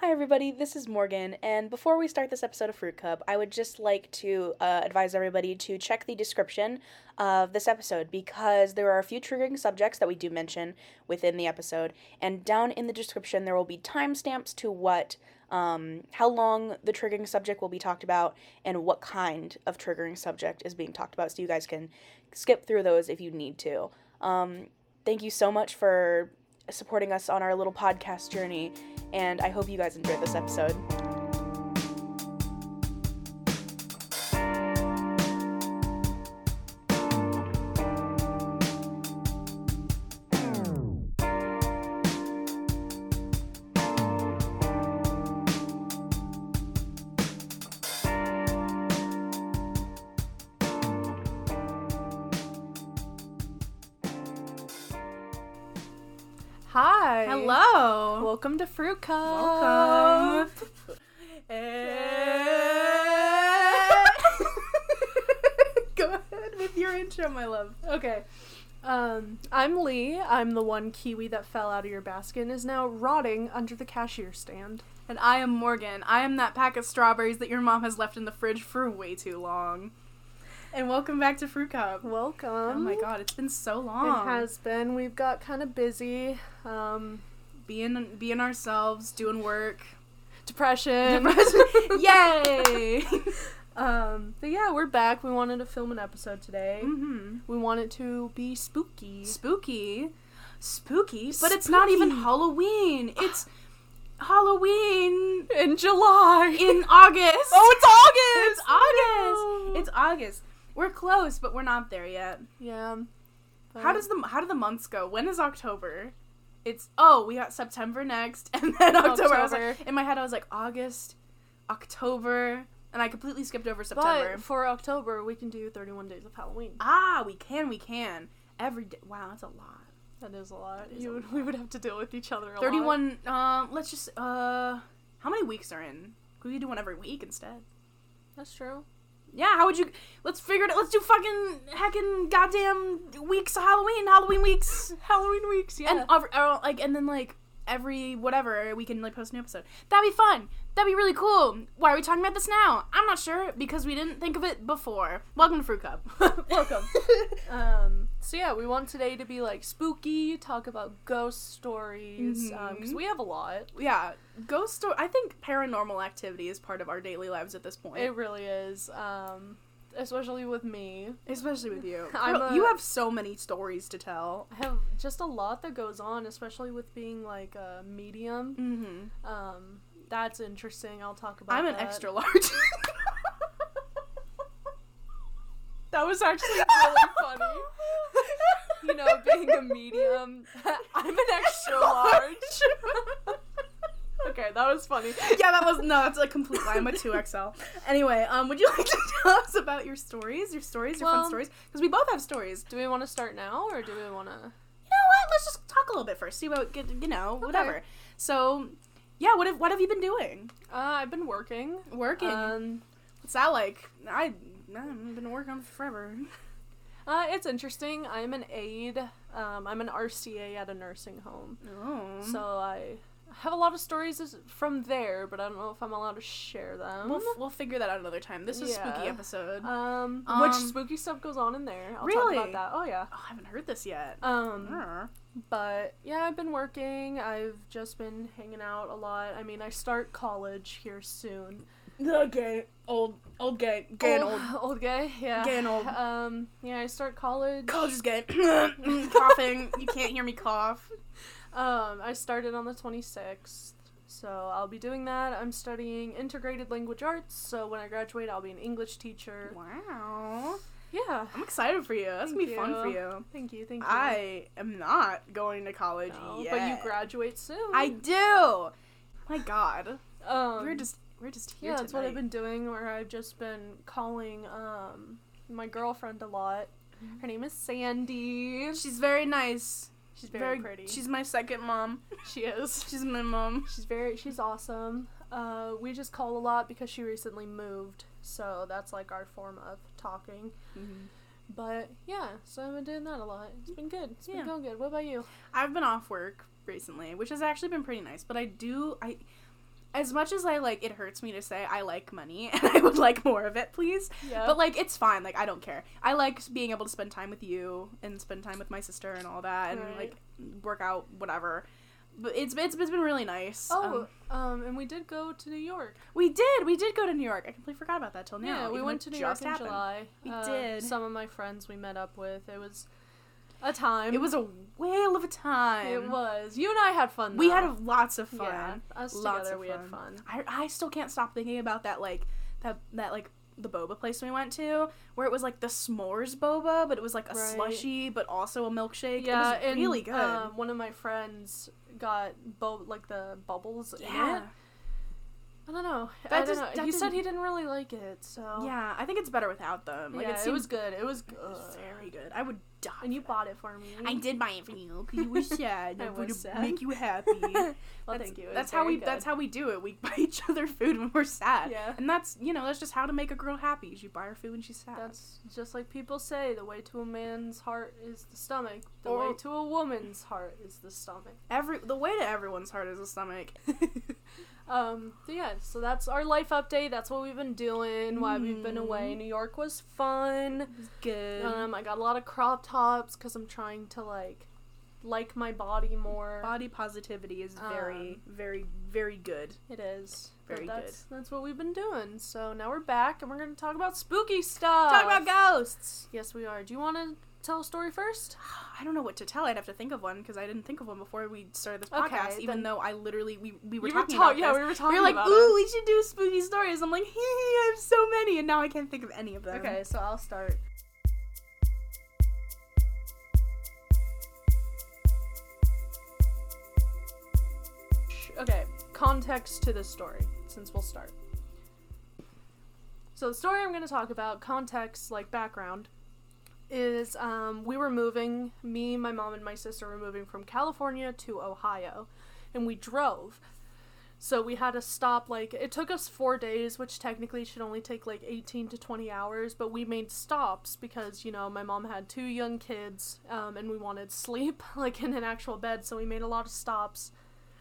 Hi, everybody. This is Morgan. And before we start this episode of Fruit Cup, I would just like to uh, advise everybody to check the description of this episode because there are a few triggering subjects that we do mention within the episode. And down in the description, there will be timestamps to what, um, how long the triggering subject will be talked about and what kind of triggering subject is being talked about. So you guys can skip through those if you need to. Um, thank you so much for supporting us on our little podcast journey and I hope you guys enjoyed this episode. Welcome to Fruit Cup. Welcome. Go ahead with your intro, my love. Okay. Um, I'm Lee. I'm the one kiwi that fell out of your basket and is now rotting under the cashier stand. And I am Morgan. I am that pack of strawberries that your mom has left in the fridge for way too long. And welcome back to Fruit Cup. Welcome. Oh my god, it's been so long. It has been. We've got kind of busy. Um, being being ourselves, doing work. depression. Yay! um, but yeah, we're back. We wanted to film an episode today. hmm We want it to be spooky. Spooky. Spooky, but it's not even Halloween. It's Halloween In July. in August. oh, it's August. It's August. No. It's August. We're close, but we're not there yet. yeah. How does the how do the months go? When is October? It's oh, we got September next, and then October. I was like, in my head, I was like August, October, and I completely skipped over September. But for October, we can do 31 days of Halloween. ah, we can, we can every day. Wow, that's a lot. That is a lot. Is You a would, we would have to deal with each other a lot. Thirty-one. Um, let's just uh, how many weeks are in? Could we do one every week instead? That's true. Yeah, how would you? Let's figure it. Let's do fucking heckin' goddamn weeks of Halloween, Halloween weeks. Halloween weeks, yeah. and uh, like and then like every whatever we can like post a new episode that'd be fun that'd be really cool why are we talking about this now i'm not sure because we didn't think of it before welcome to fruit cup Welcome. um, so yeah, we want today to be like spooky, talk about ghost stories, because Mhm. we have a lot. yeah ghost story i think paranormal activity is part of our daily lives at this point It really is. Um, especially with me. especially with you I'm Girl, a- you have so many stories to tell I have just a lot that goes on, especially with being like a medium. mm-hmm. Um, that's interesting. I'll talk about i'm an that. extra large That was actually really funny. you know, being a medium, I'm an extra large. Okay, that was funny. yeah, that was no, that's a complete lie. I'm a two XL. Anyway, um, would you like to tell us about your stories, your stories, your Well- fun stories? Because we both have stories. Do we want to start now, or do we want to? You know what? Let's just talk a little bit first. See what get you know whatever. So, yeah, what have what have you been doing? Uh, I've been working. Working. Um, What's that like? I I've been working forever. uh, it's interesting. I'm an aide. Um, I'm an RCA at a nursing home, Oh. so I have a lot of stories from there, but I don't know if I'm allowed to share them. we'll, we'll figure that out another time. This is a spooky episode. um, Um, which spooky stuff goes on in there? I'll Really? talk about that. Oh yeah. oh, I haven't heard this yet. Um. But yeah, I've been working. I've just been hanging out a lot. I mean, I start college here soon. Gay old old gay gay and old. old gay, yeah. Gay and old. Um, yeah, I start college. College is gay. Coughing. You can't hear me cough. Um, I started on the 26th. So I'll be doing that. I'm studying integrated language arts. So when I graduate, I'll be an English teacher. Wow. Yeah. I'm excited for you. That's gonna Thank be fun for you. you. Thank you. Thank you. I am not going to college No, yet. but you graduate soon. I do. My God. Um, we're just we're just here. yeah, that's what I've been doing. Where I've just been calling um my girlfriend a lot. Her name is Sandy. She's very nice. She's very, pretty. She's my second mom. she is. She's my mom. She's very. She's awesome. Uh, we just call a lot because she recently moved, so that's like our form of talking. But yeah, so I've been doing that a lot. It's been good. It's Yeah. been going good. What about you? I've been off work recently, which has actually been pretty nice. But I do I as much as I like, it hurts me to say I like money and I would like more of it, please. Yeah. But like, it's fine. Like, I don't care. I like being able to spend time with you and spend time with my sister and all that, and Right. like work out whatever. But it's it's, it's been really nice. Oh, Um, um, and we did go to New York. we did we did go to New York. I completely forgot about that till now. yeah, we went to New York in happened. July. We Uh, did. Some of my friends we met up with. It was a time. It was a whale of a time. It was. You and I had fun. We had lots of fun. Yeah, us Lots together of we fun. had fun. I, I still can't stop thinking about that like that that like the boba place we went to where it was like the s'mores boba but it was like a Right. slushy but also a milkshake Yeah, it was and, really good Um, one of my friends got bu- like the bubbles in yeah it. I don't know. That I don't know. He said he didn't really like it, so yeah i think it's better without them like yeah, it, it, was good. It was it good. was very good i would die And you bought it for me. i did buy it for you because you were sad I would make you happy well, that's, thank you. It that's how we that's how we do it we buy each other food when we're sad Yeah. and that's you know that's just how to make a girl happy is you buy her food when she's sad That's just like people say. The way to a man's heart is the stomach. The Or- way to a woman's heart is the stomach. every the way to everyone's heart is the stomach Um. So yeah. So that's our life update. That's what we've been doing. Why we've been away. New York was fun. good Um. I got a lot of crop tops because I'm trying to like, like my body more. body positivity is very Um, very very good It is. Very that's, That's what we've been doing. So now we're back and we're gonna talk about spooky stuff. talk about ghosts Yes, we are. Do you want to tell a story first? i don't know what to tell i'd have to think of one because i didn't think of one before we started this Okay, podcast even though i literally we, we were talking talk- about yeah, this. we were talking we were like ooh it. we should do spooky stories i'm like hee hee i have so many and now i can't think of any of them Okay, so I'll start. Okay, context to this story, since we'll start. So the story I'm going to talk about, context, like background, is um, we were moving, me, my mom, and my sister were moving from California to Ohio, and we drove. So we had to stop, like, it took us four days, which technically should only take like 18 to 20 hours, but we made stops because, you know, my mom had two young kids, um, and we wanted sleep, like, in an actual bed, so we made a lot of stops.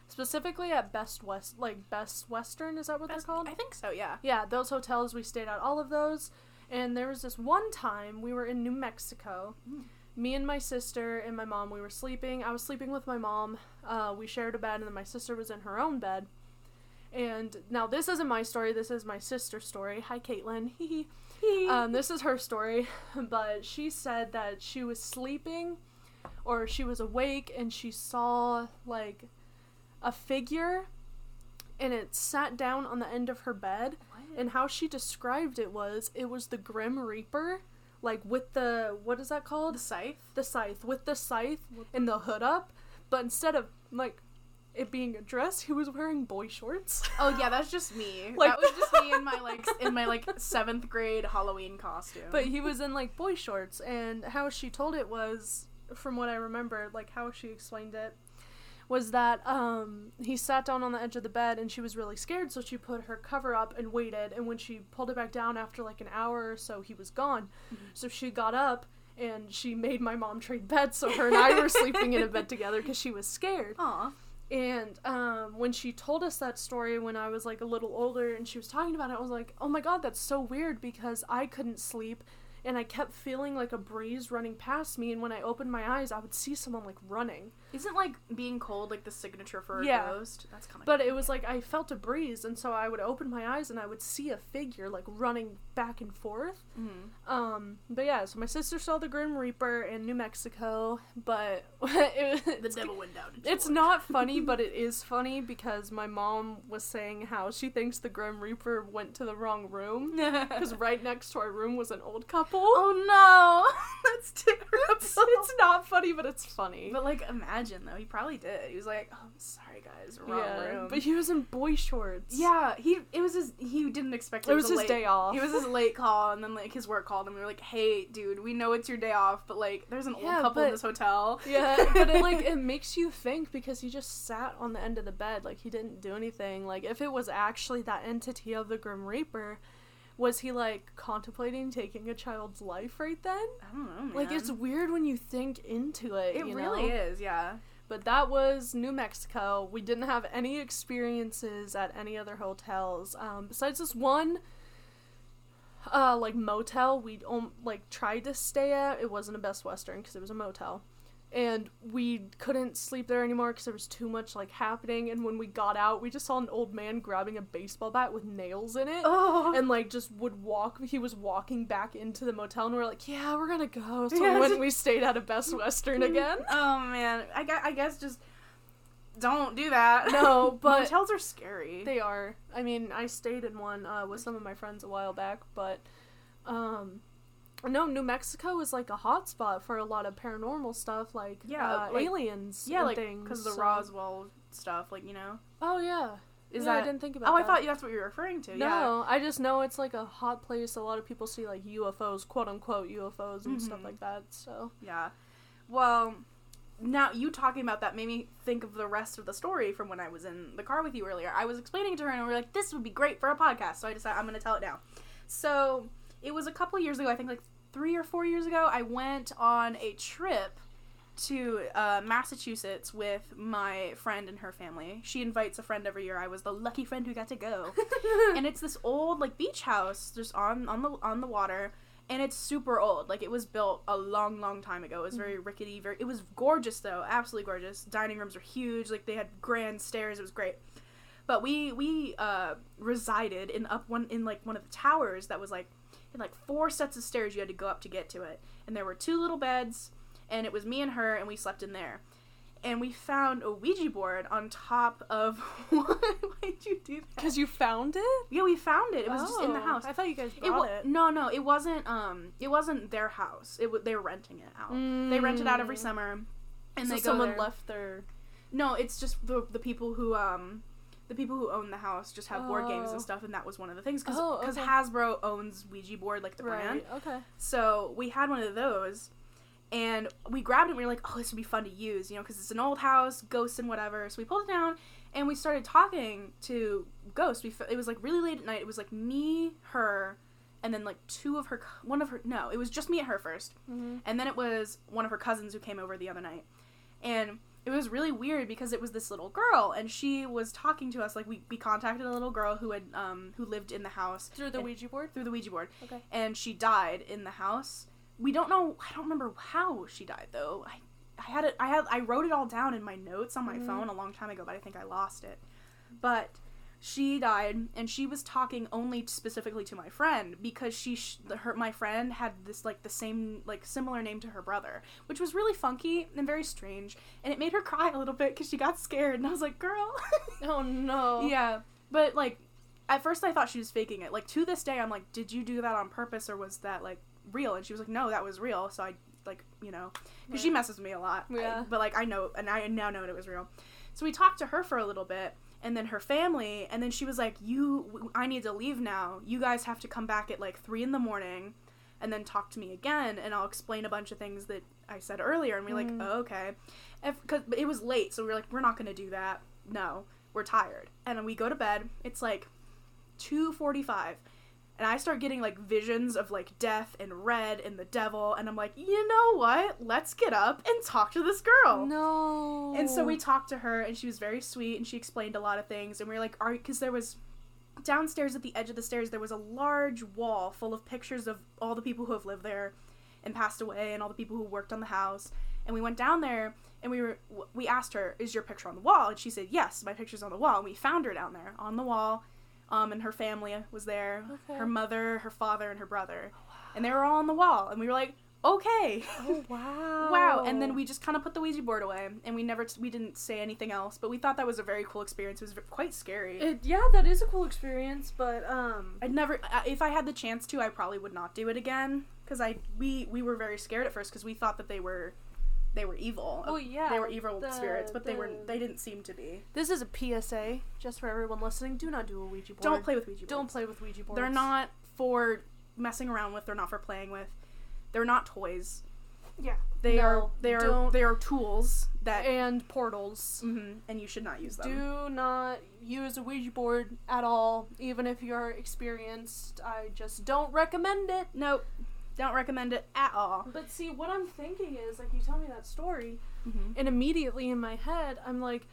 Specifically at Best West, like, Best Western, is that what Best- they're called? i think so yeah yeah, those hotels we stayed at all of those. And there was this one time we were in New Mexico. Mm. Me and my sister and my mom, we were sleeping. I was sleeping with my mom. Uh, we shared a bed, and then my sister was in her own bed. And now this isn't my story. This is my sister's story. Hi, Caitlin. Hee hee. um, this is her story, but she said that she was sleeping, or she was awake, and she saw like a figure, and it sat down on the end of her bed. And how she described it was it was the Grim Reaper, like with the what is that called? the scythe The scythe with the scythe and the hood up, but instead of like it being a dress, he was wearing boy shorts. oh yeah that's just me Like- that was just me in my like in my like seventh grade halloween costume but he was in like boy shorts, and how she told it was, from what I remember, like how she explained it, was that um he sat down on the edge of the bed and she was really scared, so she put her cover up and waited, and when she pulled it back down after like an hour or so, he was gone. So she got up. And she made my mom trade beds, so her and I were sleeping in a bed together because she was scared. Aw. And um, when she told us that story when I was like a little older and she was talking about it, I was like, oh my god, that's so weird because I couldn't sleep and I kept feeling like a breeze running past me. And when I opened my eyes, I would see someone like running. Isn't like being cold like the signature for a Yeah. ghost? That's kind of. But it was like I felt a breeze, and so I would open my eyes and I would see a figure like running back and forth. Mm-hmm. Um, but yeah, so my sister saw the Grim Reaper in New Mexico, but it, The devil went down. It's not funny, but it is funny because my mom was saying how she thinks the Grim Reaper went to the wrong room. Because right next to our room was an old couple. oh no, that's terrible. It's, it's not funny, but it's funny. But like, imagine though, he probably did. He was like, "Oh, sorry guys, wrong yeah, room." but he was in boy shorts. yeah, he it was his. He didn't expect it it was a his late, day off. It was his late call, and then like his work called and We were like, "Hey, dude, we know it's your day off, but like, there's an old Yeah, couple in this hotel." yeah, but it like it makes you think because he just sat on the end of the bed, like he didn't do anything. Like if it was actually that entity of the Grim Reaper, was he like contemplating taking a child's life right then? I don't know, man. Like it's weird when you think into it. It you really know? is, yeah. But that was New Mexico. We didn't have any experiences at any other hotels. Um, besides this one, uh, like motel we um, like tried to stay at. It wasn't a Best Western because it was a motel, and we couldn't sleep there anymore because there was too much like happening. And when we got out, we just saw an old man grabbing a baseball bat with nails in it. Oh. And like just would walk. He was walking back into the motel, and we are like, "Yeah, we're gonna go." So Yes. we went. We stayed at a Best Western again. oh man, I, I guess just don't do that. No, but- motels are scary. They are. I mean, I stayed in one uh, with some of my friends a while back, but um, no, New Mexico is like a hot spot for a lot of paranormal stuff, like Yeah, uh, like- aliens. yeah, and like because the so- Roswell stuff, like you know. Oh yeah. Is Yeah, that? I didn't think about. oh, I that. thought that's what you were referring to. Yeah. No, I just know it's like a hot place. A lot of people see like UFOs, quote unquote UFOs, and stuff Mhm. like that. So Yeah. Well, now you talking about that made me think of the rest of the story from when I was in the car with you earlier. I was explaining it to her, and we were like, "This would be great for a podcast." So I decided I'm going to tell it now. So it was a couple years ago. I think like three or four years ago. I went on a trip to uh, Massachusetts with my friend and her family. She invites a friend every year. I was the lucky friend who got to go. and it's this old like beach house just on on the on the water and it's super old. Like it was built a long long time ago. It was very rickety very it was gorgeous though. Absolutely gorgeous. Dining rooms were huge. Like they had grand stairs. It was great. But we we uh resided in up one in like one of the towers that was like in like four sets of stairs you had to go up to get to it. And there were two little beds and it was me and her and we slept in there and we found a ouija board on top of why'd you do that because you found it, yeah, we found it. It was just in the Oh, house. I thought you guys It brought wa- it. no, no, it wasn't. Um, it wasn't their house. It w- they were renting it out. They rent it out every Mm. summer, and so they go someone there. left their. No, it's just the the people who um, the people who own the house just have board games Oh. and stuff, and that was one of the things because Oh, okay. Hasbro owns Ouija board like the brand. Okay. So we had one of those, and we grabbed it. and We were like, "Oh, this would be fun to use," you know, because it's an old house, ghosts and whatever. So we pulled it down, and we started talking to ghosts. We f- it was like really late at night. It was like me, her, and then like two of her, one of her. No, it was just me and her 1st Mm-hmm. and then it was one of her cousins who came over the other night, and. It was really weird because it was this little girl, and she was talking to us. Like we, we contacted a little girl who had um who lived in the house Through the Ouija board. through the Ouija board Okay. and she died in the house. We don't know. I don't remember how she died though. I, I had it. I had. I wrote it all down in my notes on my Mhm. phone a long time ago, but I think I lost it. But she died, and she was talking only specifically to my friend because she, sh- her, my friend had this like the same like similar name to her brother, which was really funky and very strange, and it made her cry a little bit because she got scared, and I was like, girl. Oh no. Yeah, but like at first I thought she was faking it. Like to this day, I'm like, did you do that on purpose or was that like real? And she was like, no, that was real. So I like you know, because she messes with me a lot. I- Yeah. but like I know, and I now know it was real. So we talked to her for a little bit. And then her family, and then she was like, "You, I need to leave now. You guys have to come back at like three in the morning, and then talk to me again, and I'll explain a bunch of things that I said earlier." And we're like, Mm. oh, "Okay," because it was late, so we are like, "We're not gonna do that. No, we're tired." And then we go to bed. It's like two forty-five, and I start getting like visions of like death and red and the devil, and I'm like, "You know what? Let's get up and talk to this girl." No. And so we talked to her, and she was very sweet, and she explained a lot of things. And we were like, "Are because there was downstairs at the edge of the stairs there was a large wall full of pictures of all the people who have lived there and passed away, and all the people who worked on the house." And we went down there, and we were we asked her, "Is your picture on the wall?" And she said, "Yes, my picture's on the wall." And we found her down there on the wall, um, and her family was there, Okay. her mother, her father, and her brother, and they were all on the wall. And we were like, "Okay." Oh wow. wow and then we just kind of put the ouija board away and we never we didn't say anything else but we thought that was a very cool experience it was v- quite scary It, yeah, that is a cool experience, but um. i'd never if i had the chance to i probably would not do it again because i we we were very scared at first because we thought that they were they were evil Oh yeah. they were evil the- spirits but they were the- they didn't seem to be This is a PSA just for everyone listening. Do not do a Ouija board. don't play with ouija boards Don't play with Ouija boards. they're not for messing around with they're not for playing with they're not toys Yeah. they No, are they are don't. they are tools that And portals. Mhm, and you should not use them Do not use a Ouija board at all, even if you're experienced. I just don't recommend it. nope don't recommend it at all But see, what I'm thinking is, like, you tell me that story. Mhm. And immediately in my head, I'm like,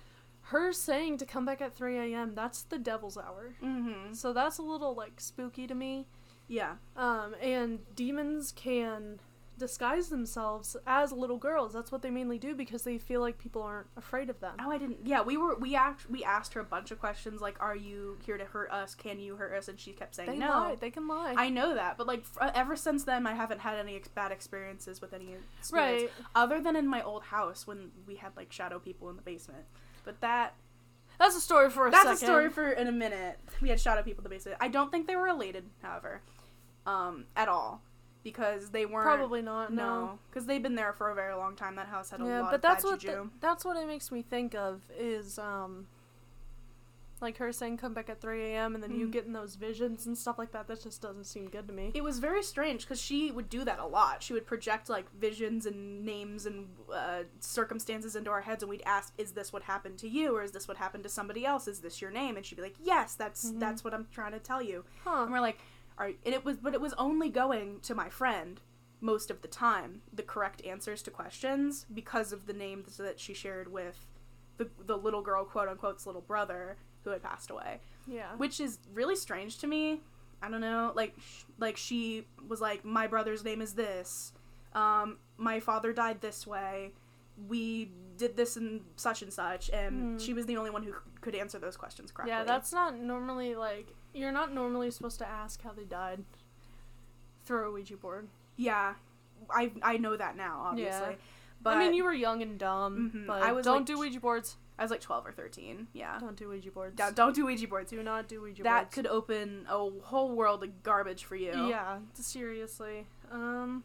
her saying to come back at 3 a.m., that's the devil's hour. Mhm. So that's a little like spooky to me. Yeah. Um, and demons can disguise themselves as little girls. That's what they mainly do because they feel like people aren't afraid of them. Oh, I didn't. Yeah, we were. We asked. We asked her a bunch of questions like, "Are you here to hurt us? Can you hurt us?" And she kept saying They no. lie. They can lie. I know that, but like f- ever since then, I haven't had any ex- bad experiences with any spirits, right. other than in my old house when we had like shadow people in the basement. But that That's a story for a that's second. a story for in a minute. We had shadow people in the basement. I don't think they were related, however, um, at all, because they weren't. Probably not. No. no, because they've been there for a very long time. That house had a Yeah, lot but of that's bad what the, that's what it makes me think of is um like her saying come back at 3 a.m. and then you Mhm. getting those visions and stuff like that. That just doesn't seem good to me. It was very strange because she would do that a lot. She would project like visions and names and uh, circumstances into our heads, and we'd ask, "Is this what happened to you, or is this what happened to somebody else? Is this your name?" And she'd be like, "Yes, that's Mhm. that's what I'm trying to tell you." Huh. And we're like, "All right," and it was, but it was only going to my friend most of the time the correct answers to questions because of the names that she shared with the the little girl, quote unquote's little brother who had passed away Yeah. which is really strange to me. I don't know, like sh- like she was like my brother's name is this. Um my father died this way. We did this and such and such and Hmm. she was the only one who c- could answer those questions correctly. Yeah, that's not normally like you're not normally supposed to ask how they died through a Ouija board. Yeah. I I know that now, obviously. Yeah. But I mean, you were young and dumb, Mhm. but I was, don't like, do Ouija boards. I was like 12 or 13. Yeah. Don't do Ouija boards. Don't, don't do Ouija boards. do not do Ouija That boards. could open a whole world of garbage for you. Yeah, seriously. Um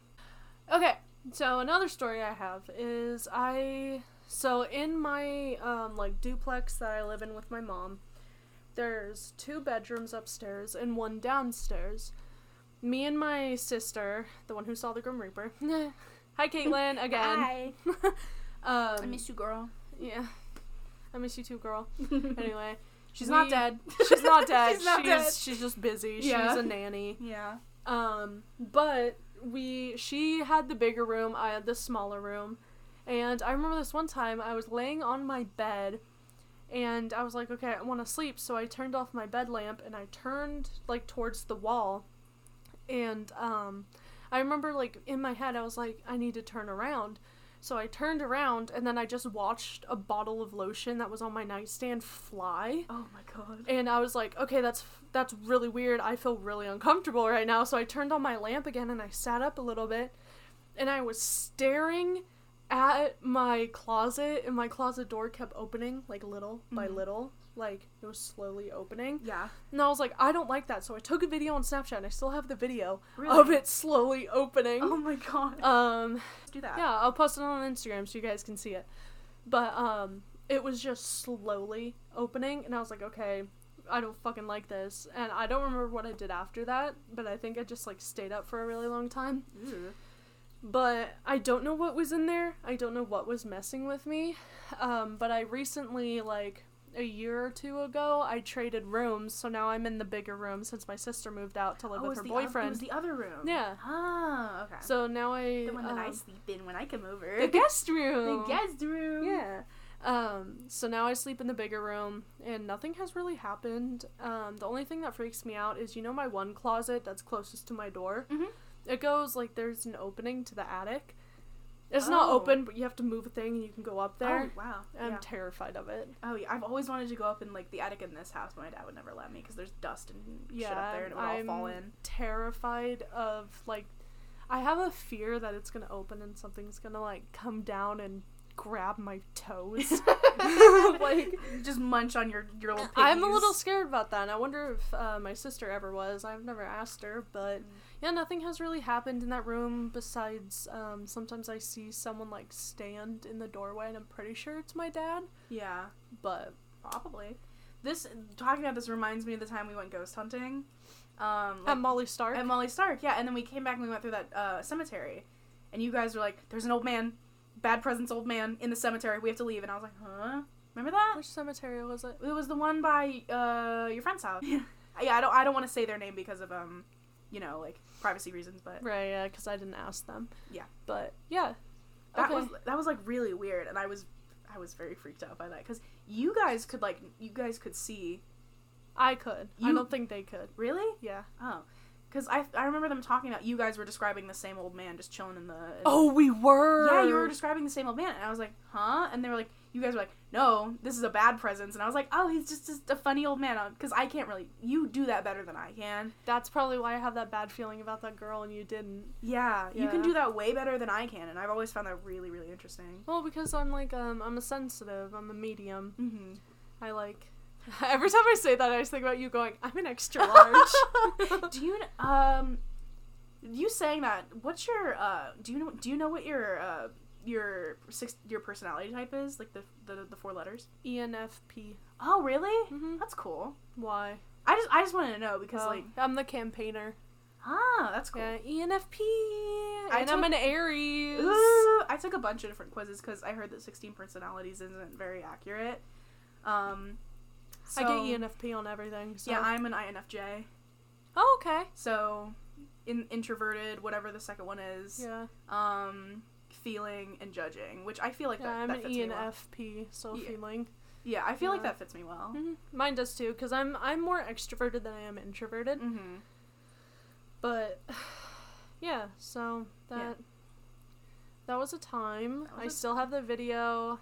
Okay, so another story I have is I so in my um like duplex that I live in with my mom, there's two bedrooms upstairs and one downstairs. Me and my sister, the one who saw the Grim Reaper. Hi Caitlin again. Hi. um I miss you, girl. yeah. I miss you too, girl. Anyway, She's not dead. she's not dead. She's not dead. She's just busy. Yeah. She's a nanny. Yeah. Um, but we she had the bigger room, I had the smaller room. And I remember this one time I was laying on my bed and I was like, okay, I want to sleep, so I turned off my bed lamp and I turned like towards the wall. And um I remember like in my head I was like I need to turn around. So I turned around and then I just watched a bottle of lotion that was on my nightstand fly. Oh my god. And I was like, okay, that's that's really weird. I feel really uncomfortable right now. So I turned on my lamp again and I sat up a little bit and I was staring at my closet and my closet door kept opening like little by Mhm. little. Like it was slowly opening. Yeah. And I was like, I don't like that. So I took a video on Snapchat and I still have the video Really? of it slowly opening. Oh my god. Um Let's do that. yeah, I'll post it on Instagram so you guys can see it. But um it was just slowly opening and I was like, okay, I don't fucking like this. And I don't remember what I did after that, but I think I just like stayed up for a really long time. Ooh. But I don't know what was in there. I don't know what was messing with me. Um but I recently like a year or two ago, I traded rooms, so now I'm in the bigger room since my sister moved out to live Oh, with her boyfriend. it was the other room. Yeah. Ah, okay. so now I the one that I um, sleep in when I come over. the guest room. The guest room. Yeah. Um, so now I sleep in the bigger room and nothing has really happened. Um, the only thing that freaks me out is you know my one closet that's closest to my door? Mhm. It goes like there's an opening to the attic. It's not Oh. open, but you have to move a thing and you can go up there. Oh wow. I'm yeah. terrified of it. oh yeah. I've always wanted to go up in like the attic in this house, but my dad would never let me because there's dust and shit up there and it would I'm all fall in. terrified of like I have a fear that it's gonna open and something's gonna like come down and grab my toes. like just munch on your your little. I'm a little scared about that. And I wonder if uh, my sister ever was. I've never asked her, but yeah, nothing has really happened in that room besides um, sometimes I see someone like stand in the doorway, and I'm pretty sure it's my dad. Yeah, But probably. This talking about this reminds me of the time we went ghost hunting. Um, at Molly Stark, At Molly Stark, yeah. And then we came back and we went through that uh, cemetery. And you guys were like, there's an old man, bad presence old man in the cemetery. We have to leave. And I was like, huh? Remember that? which cemetery was it? It was the one by uh, your friend's house. yeah, I don't I don't want to say their name because of um, you know, like privacy reasons, but Right, yeah, because I didn't ask them. Yeah. But yeah, That Okay. was that was like really weird, and I was I was very freaked out by that because you guys could like you guys could see I could. I don't think they could. really Yeah. oh because I I remember them talking about you guys were describing the same old man just chilling in the in- Oh, we were. yeah you were describing the same old man and I was like huh and they were like you guys were like no this is a bad presence and I was like oh he's just, just a funny old man because I can't really you do that better than I can That's probably why I have that bad feeling about that girl and you didn't. yeah, you can do that way better than I can and I've always found that really really interesting Well, because I'm like um I'm a sensitive. I'm a medium. mm-hmm. I like. Every time I say that, I just think about you going. I'm an extra large. do you um you saying that what's your uh do you know do you know what your uh your six your personality type is like the the, the four letters ENFP. oh really Mm-hmm. that's cool Why? i just i just wanted to know because Oh, like I'm the campaigner. ah that's cool Yeah, ENFP. I and I'm an Aries. Ooh, i took a bunch of different quizzes because i heard that 16 personalities isn't very accurate um I get ENFP on everything. So. yeah i'm an infj Oh, okay. so in introverted whatever the second one is Yeah. um feeling and judging which i feel like Yeah, that, I'm that an fits me well. ENFP, so Yeah. feeling. yeah i feel like that fits me well hmm Mine does too, because I'm I'm more extroverted than I am introverted. mm-hmm. But yeah, so that Yeah. that was a time. Was I a still have the video.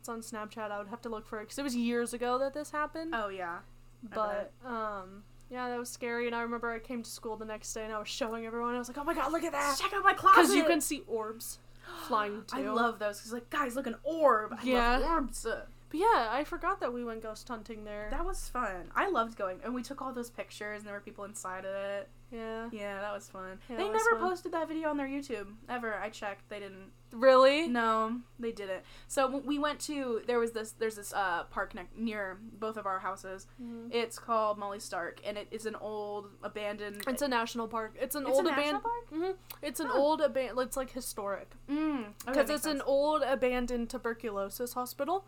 It's on Snapchat. I would have to look for it because it was years ago that this happened. oh yeah but um, yeah, that was scary. And I remember I came to school the next day and I was showing everyone. I was like, "Oh my god, look at that!" check out my closet Because you can see orbs flying too. i love those because like guys look an orb I Yeah. orbs But yeah, I forgot that we went ghost hunting there. that was fun i loved going and we took all those pictures and there were people inside of it yeah. yeah that was fun Yeah, they was never fun. posted that video on their youtube ever i checked they didn't Really? no they didn't so we went to there was this there's this uh park ne- near both of our houses Mhm. it's called molly stark and it is an old abandoned It's a national park. It's an It's old abandoned. park hmm It's an Huh. old abandoned. It's like historic. mm, okay, because it's an old abandoned tuberculosis hospital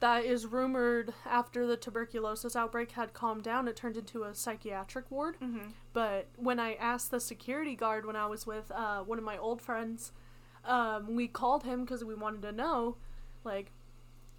that is rumored after the tuberculosis outbreak had calmed down it turned into a psychiatric ward Mhm. but when i asked the security guard when i was with uh, one of my old friends um, we called him because we wanted to know like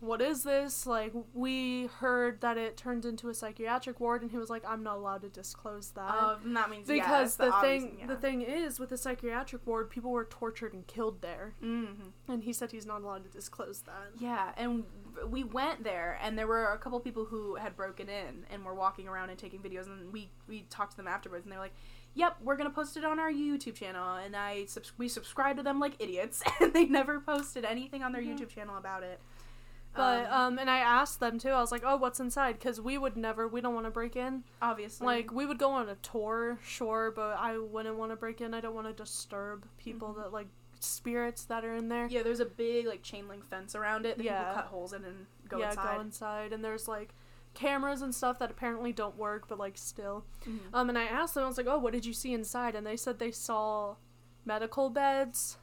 what is this like we heard that it turned into a psychiatric ward and he was like i'm not allowed to disclose that Uh, that means because the thing yeah. the thing is with the psychiatric ward people were tortured and killed there Mhm. and he said he's not allowed to disclose that. Yeah, and we went there, and there were a couple people who had broken in and were walking around and taking videos, and we we talked to them afterwards, and they were like, "Yep, we're gonna post it on our YouTube channel," and I subs- we subscribed to them like idiots, and they never posted anything on their Mhm. YouTube channel about it. But Um, um, and I asked them too. I was like, "Oh, what's inside?" Because we would never. We don't want to break in. obviously, Like we would go on a tour, sure, but I wouldn't want to break in. I don't want to disturb people Mhm. that like spirits that are in there. yeah, there's a big like chain link fence around it that Yeah. people cut holes in and go yeah, inside. go inside, and there's like cameras and stuff that apparently don't work, but like still. Mhm. Um, and I asked them, I was like, "Oh, what did you see inside?" And they said they saw medical beds,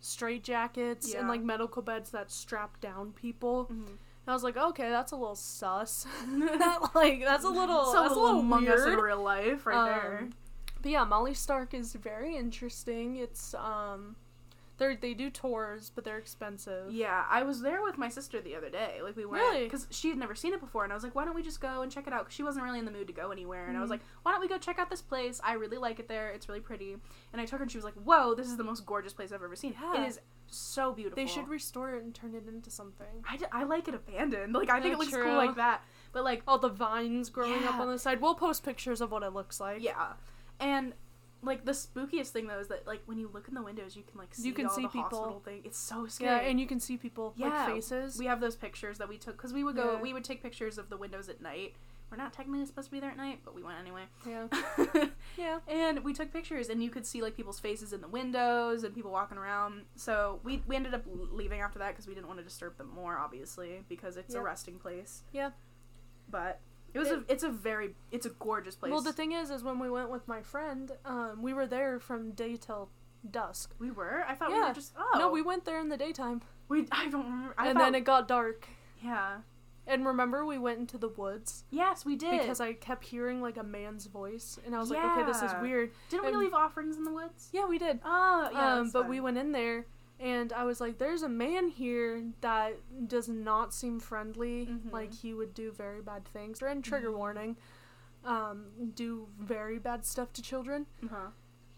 straight jackets, and like medical beds that strap down people. Mhm. And I was like, "Okay, that's a little sus. like that's a little It's that's a little Among Us in real life, right there. Um, But yeah, Molly Stark is very interesting. It's um, they they do tours, but they're expensive. Yeah, I was there with my sister the other day. Like we went Really? because she had never seen it before, and I was like, "Why don't we just go and check it out?" Because she wasn't really in the mood to go anywhere, and I was Mhm. like, "Why don't we go check out this place? I really like it there. It's really pretty." And I took her, and she was like, "Whoa, this is the most gorgeous place I've ever seen. Yeah. It is so beautiful." They should restore it and turn it into something. I, d- I like it abandoned. Like I think Yeah, it looks true. cool like that. But like All the vines growing up on the side. We'll post pictures of what it looks like. yeah, and like the spookiest thing though is that like when you look in the windows, you can like see You can all see the people. hospital thing. It's so scary Yeah, and you can see people Yeah, like faces. We have those pictures that we took because we would go. Yeah. We would take pictures of the windows at night. We're not technically supposed to be there at night, but we went anyway. yeah, yeah. and we took pictures, and you could see like people's faces in the windows and people walking around. So we we ended up leaving after that because we didn't want to disturb them more, obviously, because it's a resting place. Yeah. But it was a it's a very it's a gorgeous place. Well, the thing is, is when we went with my friend, um, we were there from day till dusk. we were. I thought we were just oh No, we went there in the daytime, we I don't remember. I and thought, then it got dark. yeah And remember, we went into the woods yes we did because I kept hearing like a man's voice, and I was like, okay, this is weird. didn't we leave offerings in the woods? Yeah, we did. Oh yeah. um, but fun. we went in there, and I was like, "There's a man here that does not seem friendly. Mhm. Like he would do very bad things." And trigger Mhm. warning, um, do very bad stuff to children. Uh-huh.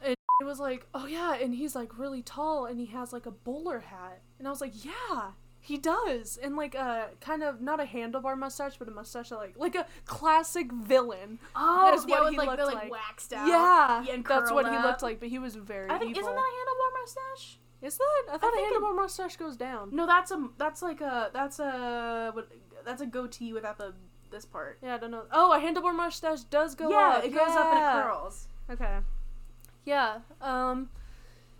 It was like, "Oh yeah," and he's like really tall, and he has like a bowler hat, and I was like, "Yeah." He does, and like a kind of not a handlebar mustache, but a mustache that like like a classic villain. Oh, That's yeah, what with he like looked the like, like. waxed out. Yeah, and that's what curled he looked like, but he was very I think evil. isn't that a handlebar mustache? Is that? I thought a think it- handlebar mustache goes down. No, that's a that's like a that's a what that's a goatee without the this part. Yeah, I don't know. Oh, a handlebar mustache does go yeah, up. it goes up and it curls. Okay. Yeah. Um,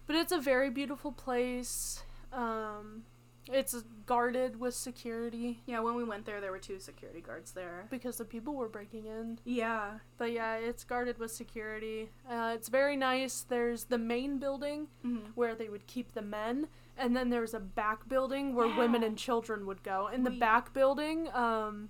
but it's a very beautiful place. Um, it's guarded with security Yeah, when we went there, there were two security guards there. because the people were breaking in. Yeah. But yeah, it's guarded with security. Uh, it's very nice. There's the main building Mm-hmm. where they would keep the men, and then there's a back building where women and children would go. And the back building um,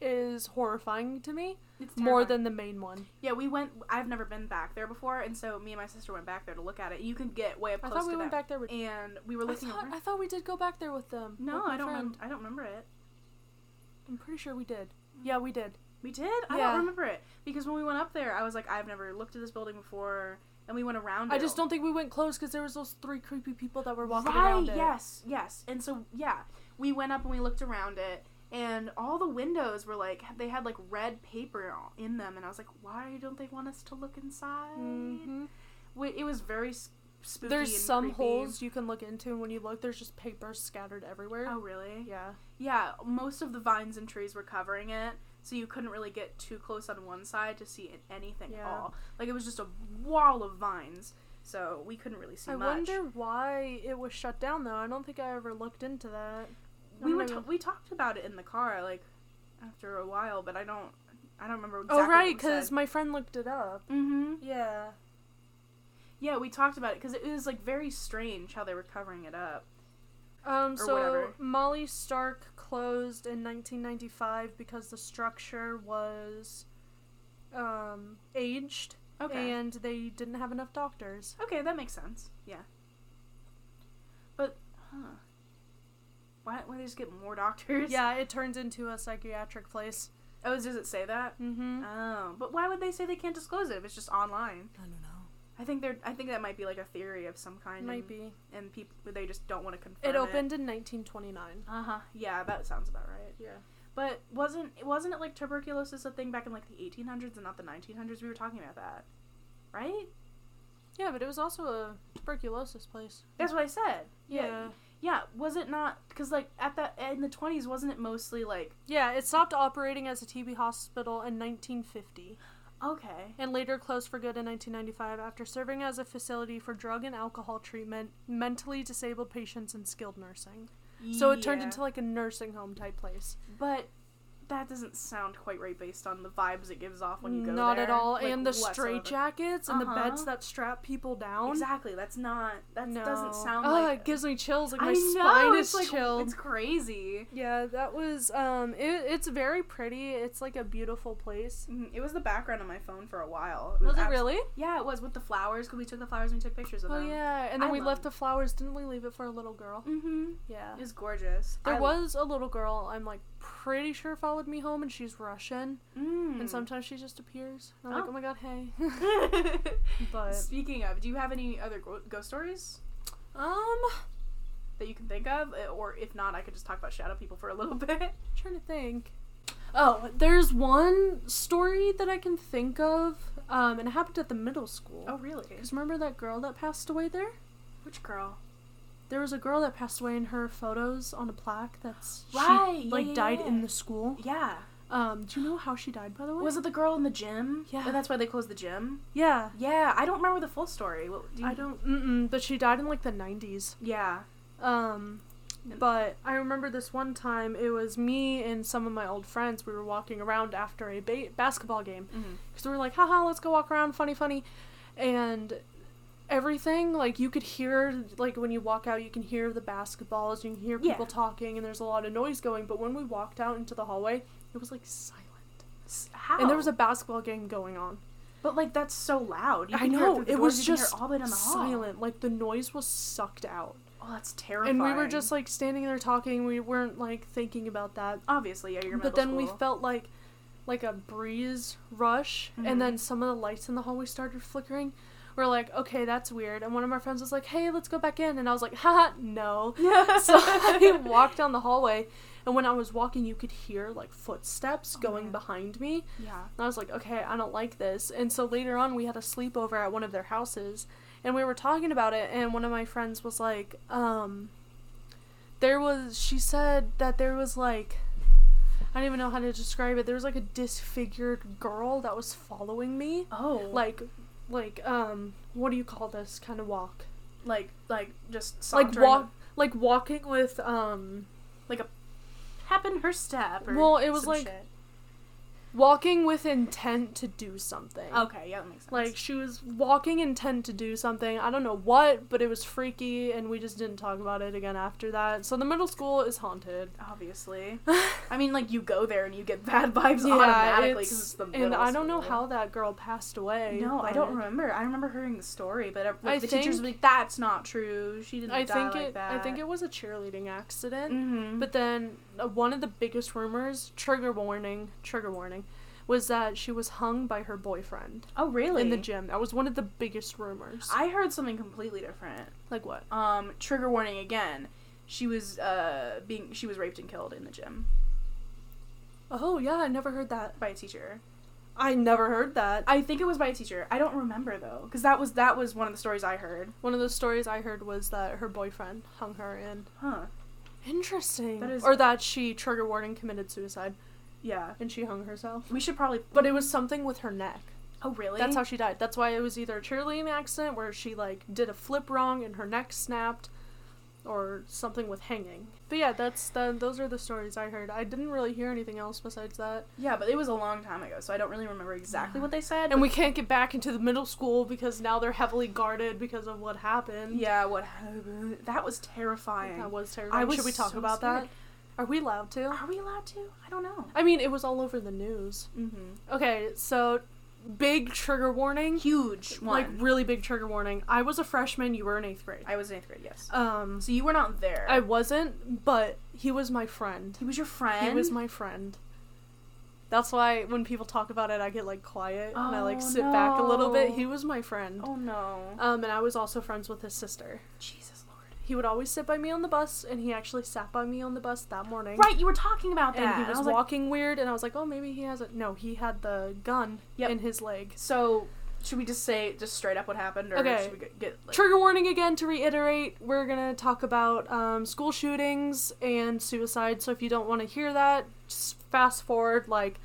is horrifying to me It's more than the main one. Yeah, we went. I've never been back there before, and so me and my sister went back there to look at it. You can get way up I thought we went that. back there with. and we were I looking thought, over. I thought we did go back there with them. no, with I don't. Rem- I don't remember it. I'm pretty sure we did. Yeah, we did. We did. I Yeah. don't remember it because when we went up there, I was like, I've never looked at this building before, and we went around. It I it. just don't think we went close because there was those three creepy people that were walking right. around it. Yes. Yes. And so yeah, we went up and we looked around it, and all the windows were like they had like red paper in them, and I was like, why don't they want us to look inside? hmm It was very spooky. There's some creepy. holes you can look into, and when you look, there's just papers scattered everywhere. Oh really? Yeah. Yeah, most of the vines and trees were covering it, so you couldn't really get too close on one side to see anything at all. Like it was just a wall of vines, so we couldn't really see I much. I wonder why it was shut down though. I don't think I ever looked into that. We were gonna- t- we talked about it in the car like after a while, but I don't I don't remember exactly. oh right, because my friend looked it up. mm-hmm. Yeah. yeah, we talked about it because it was like very strange how they were covering it up. Um. So whatever. Molly Stark closed in 1995 because the structure was, um, aged Okay, and they didn't have enough doctors. okay, that makes sense. Yeah, but huh. Why, why they just get more doctors? Yeah, it turns into a psychiatric place. Oh, does it say that? Mm-hmm. Oh, but why would they say they can't disclose it if it's just online? I don't know. I think they're. I think that might be like a theory of some kind. Might and, be. And people they just don't want to confirm It opened in 1929. Uh huh. Yeah, that sounds about right. Yeah. But wasn't wasn't it like tuberculosis a thing back in like the 1800s and not the 1900s? We were talking about that, right? Yeah, but it was also a tuberculosis place. That's what I said. Yeah. Yeah. Yeah. Was it not? Because like at that in the 20s, wasn't it mostly like Yeah, it stopped operating as a TB hospital in 1950 okay? and later closed for good in 1995 after serving as a facility for drug and alcohol treatment, mentally disabled patients, and skilled nursing. So it turned into like a nursing home type place. But that doesn't sound quite right based on the vibes it gives off when you go there. Not there. at all. like, and the straitjackets and the beds Uh-huh. that strap people down. Exactly. That's not. That No. doesn't sound Ugh, like. it gives me chills. Like my I spine know. is like chilled. it's crazy. Yeah, that was um it, it's very pretty. It's like a beautiful place. Mhm, It was the background on my phone for a while. Was it abs- really? Yeah, it was with the flowers because we took the flowers and we took pictures of Oh them. yeah, and then I we left the flowers. Didn't we leave it for a little girl? Mm-hmm. Yeah. It was gorgeous. There I- was a little girl. I'm like pretty sure followed me home, and she's Russian. Mm. And sometimes she just appears. I'm like, Oh. oh my god, hey. but Speaking of, do you have any other ghost stories um, that you can think of, Uh, or if not, I could just talk about shadow people for a little bit. trying to think. Oh, there's one story that I can think of, um, and it happened at the middle school. Oh, really? Because remember that girl that passed away there? Which girl? There was a girl that passed away in her photos on a plaque that's Right, she like yeah, died yeah. in the school. Yeah. Um, do you know how she died by the way? Was it the girl in the gym? Yeah. And that's why they closed the gym. Yeah. Yeah, I don't remember the full story. What, do you... I don't mm-mm, but she died in like the 90s. Yeah. Um but I remember this one time it was me and some of my old friends we were walking around after a ba- basketball game Mm-hmm. because we were like haha let's go walk around funny funny and everything like you could hear like when you walk out you can hear the basketballs you can hear Yeah. people talking and there's a lot of noise going but when we walked out into the hallway it was like silent How? and there was a basketball game going on But like that's so loud. You I know it doors, was you can hear just all the way down the hall. silent like the noise was sucked out Oh, that's terrifying. And we were just like standing there talking. We weren't like thinking about that. obviously, yeah, you're but then we felt like like a breeze rush Mhm. and then some of the lights in the hallway started flickering. We're like, okay, that's weird. And one of my friends was like, hey, let's go back in. And I was like, haha, no. so I walked down the hallway, and when I was walking, you could hear like footsteps Oh, going man. behind me. yeah. And I was like, okay, I don't like this. And so later on, we had a sleepover at one of their houses, and we were talking about it. And one of my friends was like, um, there was, she said that there was like, I don't even know how to describe it. There was like a disfigured girl that was following me. Oh, Like, like, um, what do you call this kind of walk? like like just Like walk, like walking with, um, like a happen her step. Or Well, it was some like- shit. Walking with intent to do something. okay, yeah, that makes sense. Like she was walking intent to do something. I don't know what, but it was freaky, and we just didn't talk about it again after that. So the middle school is haunted. obviously, I mean, like you go there and you get bad vibes automatically because it's- the and middle I don't know school. how that girl passed away. No, I don't remember. I remember hearing the story, but uh, like, I the teachers were like, "That's not true. She didn't I die think like it. that." I think it was a cheerleading accident. Mm-hmm. But then one of the biggest rumors, trigger warning, trigger warning, was that she was hung by her boyfriend oh, really? in the gym. That was one of the biggest rumors. I heard something completely different. like what? Um, trigger warning again. She was uh being she was raped and killed in the gym Oh yeah, I never heard that. by a teacher. I never heard that. I think it was by a teacher. I don't remember though, because that was that was one of the stories I heard. One of the stories I heard was that her boyfriend hung her in. Huh? Interesting. That is- Or that she trigger warning committed suicide Yeah. and she hung herself. We should probably. But it was something with her neck. Oh really? That's how she died. That's why it was either a cheerleading accident where she like did a flip wrong and her neck snapped, or something with hanging. But yeah, that's the, those are the stories I heard. I didn't really hear anything else besides that. Yeah, but it was a long time ago, so I don't really remember exactly what they said. And we can't get back into the middle school because now they're heavily guarded because of what happened. yeah, what happened? that was terrifying. That was terrifying. Was Should we talk so about scared. that? Are we allowed to? Are we allowed to? I don't know. I mean, it was all over the news. Mm-hmm. Okay, so big trigger warning. Huge one. Like really big trigger warning. I was a freshman, you were in 8th grade. I was in eighth grade. Yes. Um So you were not there. I wasn't, but he was my friend. he was your friend. He was my friend. That's why when people talk about it I get like quiet and I like Oh, sit back a little bit. He was my friend. Oh no. Um and I was also friends with his sister. Jesus. He would always sit by me on the bus and he actually sat by me on the bus that morning. Right, you were talking about that. And he was, like, walking weird and I was like, "Oh, maybe he has it." No, he had the gun Yep. in his leg. So, should we just say just straight up what happened, or Okay. should we get, get like, Trigger warning again to reiterate, we're gonna talk about um, school shootings and suicide. So if you don't want to hear that, just fast forward like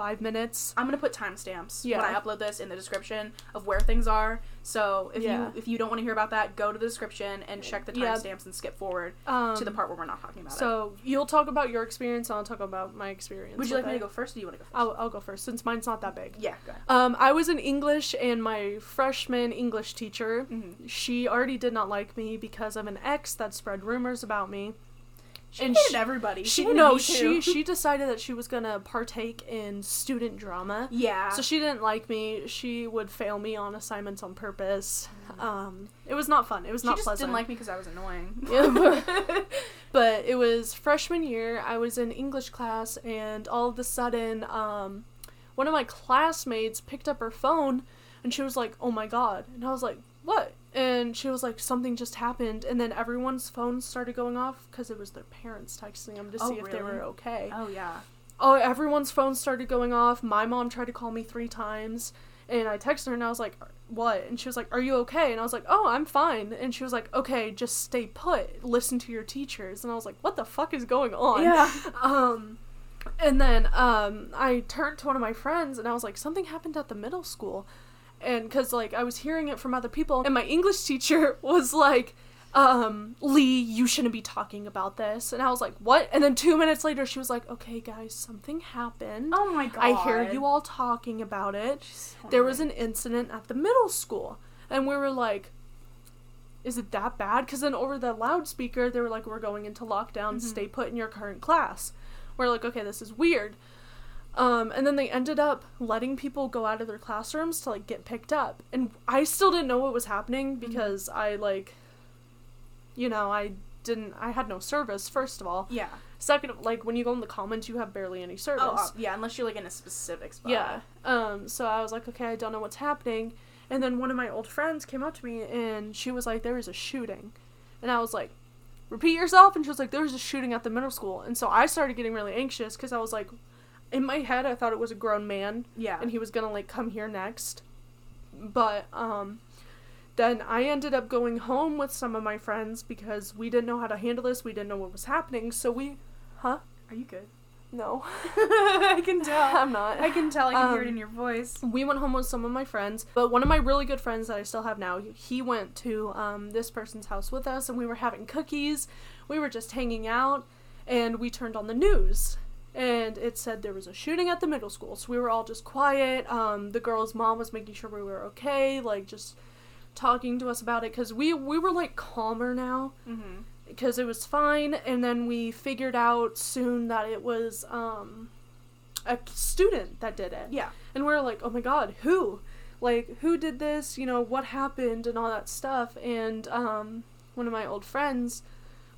five minutes. I'm gonna put timestamps Yeah. when I upload this in the description of where things are. So if Yeah. you if you don't want to hear about that, go to the description and check the Yeah. timestamps and skip forward Um, to the part where we're not talking about it. So you'll talk about your experience, and I'll talk about my experience. Would you like with me to go first, or do you want to go 1st I'll, I'll go first since mine's not that big. Yeah, go ahead. Um, I was in English, and my freshman English teacher, Mm-hmm. she already did not like me because of an ex that spread rumors about me. She And hated she- everybody. She hated no, she she decided that she was gonna partake in student drama. yeah. So she didn't like me. She would fail me on assignments on purpose. Um, it was not fun. It was She not just pleasant. didn't like me because I was annoying. Yeah, but, but it was freshman year. I was in English class, and all of a sudden, um, one of my classmates picked up her phone, and she was like, "Oh my god!" And I was like, "What?" And she was like, "Something just happened." And then everyone's phones started going off because it was their parents texting them to Oh, see if they were okay. oh yeah. Oh, everyone's phones started going off. My mom tried to call me three times. And I texted her and I was like, what? And she was like, are you okay? And I was like, oh, I'm fine. And she was like, okay, just stay put. Listen to your teachers. And I was like, what the fuck is going on? Yeah. Um, and then um, I turned to one of my friends and I was like, something happened at the middle school. And because, like, I was hearing it from other people. And my English teacher was like, um, Lee, you shouldn't be talking about this. And I was like, what? And then two minutes later, she was like, okay, guys, something happened. Oh my god. I hear you all talking about it. There was an incident at the middle school. And we were like, is it that bad? Because then over the loudspeaker, they were like, we're going into lockdown, Mhm. stay put in your current class. We're like, okay, this is weird. Um, and then they ended up letting people go out of their classrooms to like get picked up. And I still didn't know what was happening because I like you know, I didn't I had no service first of all. Yeah. Second, like when you go in the comments, you have barely any service. Oh, yeah. Unless you're like in a specific spot. Yeah. Um. So I was like, okay, I don't know what's happening. And then one of my old friends came up to me and she was like, there was a shooting, and I was like, repeat yourself. And she was like, there was a shooting at the middle school. And so I started getting really anxious because I was like, in my head, I thought it was a grown man Yeah. and he was gonna like come here next. But um then I ended up going home with some of my friends because we didn't know how to handle this, we didn't know what was happening, so we huh? Are you good? No. I can tell. I'm not. I can tell. I can hear it Um, in your voice. we went home with some of my friends, but one of my really good friends that I still have now, he went to um, this person's house with us, and we were having cookies. We were just hanging out, and we turned on the news, and it said there was a shooting at the middle school. So we were all just quiet. Um, the girl's mom was making sure we were okay, like just talking to us about it, because we we were like calmer now Mm-hmm. because it was fine and then we figured out soon that it was um a student that did it Yeah. and we are like oh my god who like who did this you know what happened and all that stuff and um one of my old friends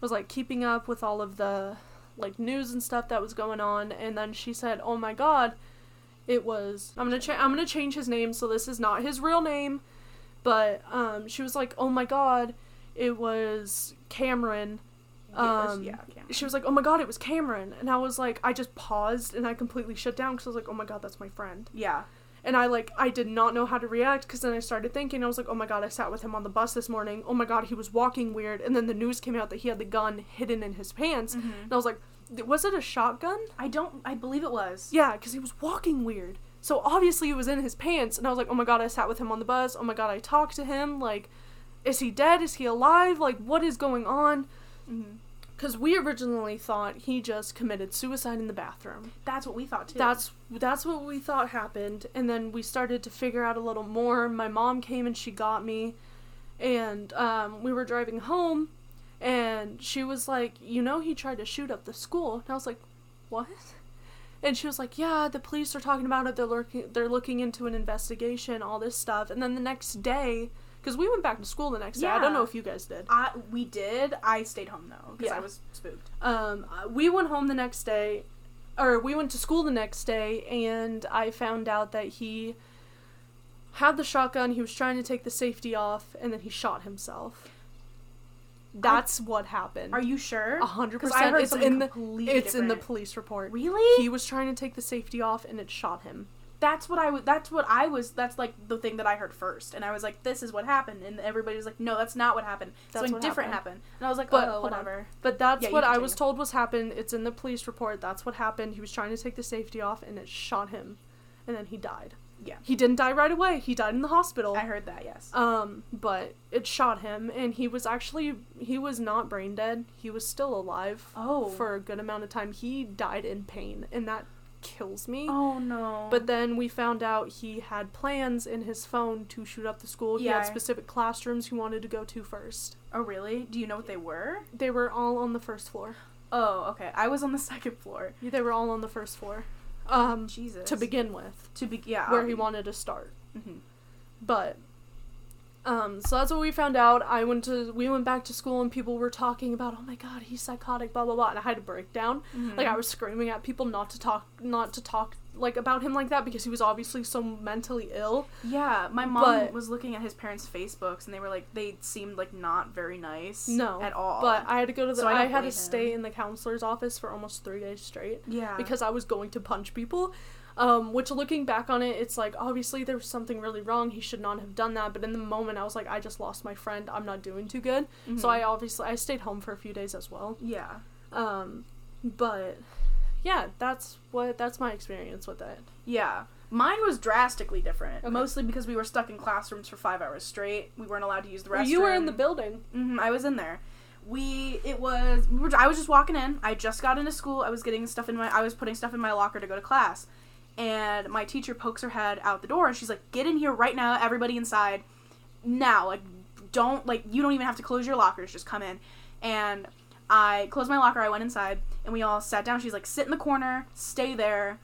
was like keeping up with all of the like news and stuff that was going on and then she said oh my god it was i'm gonna cha- i'm gonna change his name so this is not his real name but um she was like oh my god it was cameron um, yeah. Cameron. she was like, "Oh my god, it was Cameron," and I was like, I just paused and I completely shut down because I was like, "Oh my god, that's my friend," Yeah. And I like I did not know how to react because then I started thinking I was like, "Oh my god, I sat with him on the bus this morning. Oh my god, he was walking weird," and then the news came out that he had the gun hidden in his pants, Mhm. and I was like, "Was it a shotgun?" I don't. I believe it was. Yeah, because he was walking weird. So obviously it was in his pants, and I was like, "Oh my god, I sat with him on the bus. Oh my god, I talked to him. Like, is he dead? Is he alive? Like, what is going on?" Mm-hmm. Because we originally thought he just committed suicide in the bathroom. That's what we thought too. That's that's what we thought happened, and then we started to figure out a little more. My mom came and she got me, and um, we were driving home, and she was like, "You know, he tried to shoot up the school," and I was like, "What?" And she was like, "Yeah, the police are talking about it. They're looking they're looking into an investigation, all this stuff." And then the next day, because we went back to school the next day. I don't know if you guys did. I we did. I stayed home though because Yeah. I was spooked. um, we went home the next day, or we went to school the next day, and I found out that he had the shotgun. He was trying to take the safety off, and then he shot himself. That's what happened. Are you sure? A hundred I percent. It's something in the it's in the police report. Really? He was trying to take the safety off, and it shot him. That's what I was. That's what I was. That's like the thing that I heard first, and I was like, "This is what happened," and everybody was like, "No, that's not what happened. That's Something different happened. happened. And I was like, But, "Oh, hold on. whatever." But that's Yeah, what I was told was happened. It's in the police report. That's what happened. He was trying to take the safety off, and it shot him, and then he died. Yeah. He didn't die right away. He died in the hospital. I heard that. Yes. Um, but it shot him, and he was actually he was not brain dead. He was still alive oh. for a good amount of time. He died in pain, and that kills me. Oh no. But then we found out he had plans in his phone to shoot up the school. He had specific classrooms he wanted to go to first. oh really? Do you know what they were? They were all on the first floor. Oh, okay. I was on the second floor. They were all on the first floor. Um, Jesus. to begin with, To be yeah. where he wanted to start. hmm But um so that's what we found out. I went to we went back to school and people were talking about, "Oh my god, he's psychotic, blah blah blah." And I had a breakdown. Mm-hmm. Like I was screaming at people not to talk not to talk like about him like that because he was obviously so mentally ill. Yeah, my mom But- was looking at his parents' Facebooks, and they were like, they seemed like not very nice. No, at all. But I had to go to the So I I, had to blame stay in the counselor's office for almost 3 days straight yeah, because I was going to punch people. Um, which looking back on it, it's like obviously there was something really wrong. He should not have done that. But in the moment, I was like, I just lost my friend. I'm not doing too good. So Mhm. I obviously I stayed home for a few days as well. yeah, Um, but yeah, that's what that's my experience with it. yeah. Mine was drastically different, Okay. mostly because we were stuck in classrooms for five hours straight. We weren't allowed to use the restroom. you were in the building. hmm I was in there. We it was we were, I was just walking in. I just got into school. I was getting stuff in my I was putting stuff in my locker to go to class. And my teacher pokes her head out the door and she's like, "Get in here right now, everybody inside. Now, like don't like you don't even have to close your lockers, just come in." And I closed my locker, I went inside, and we all sat down. She's like, "Sit in the corner, stay there.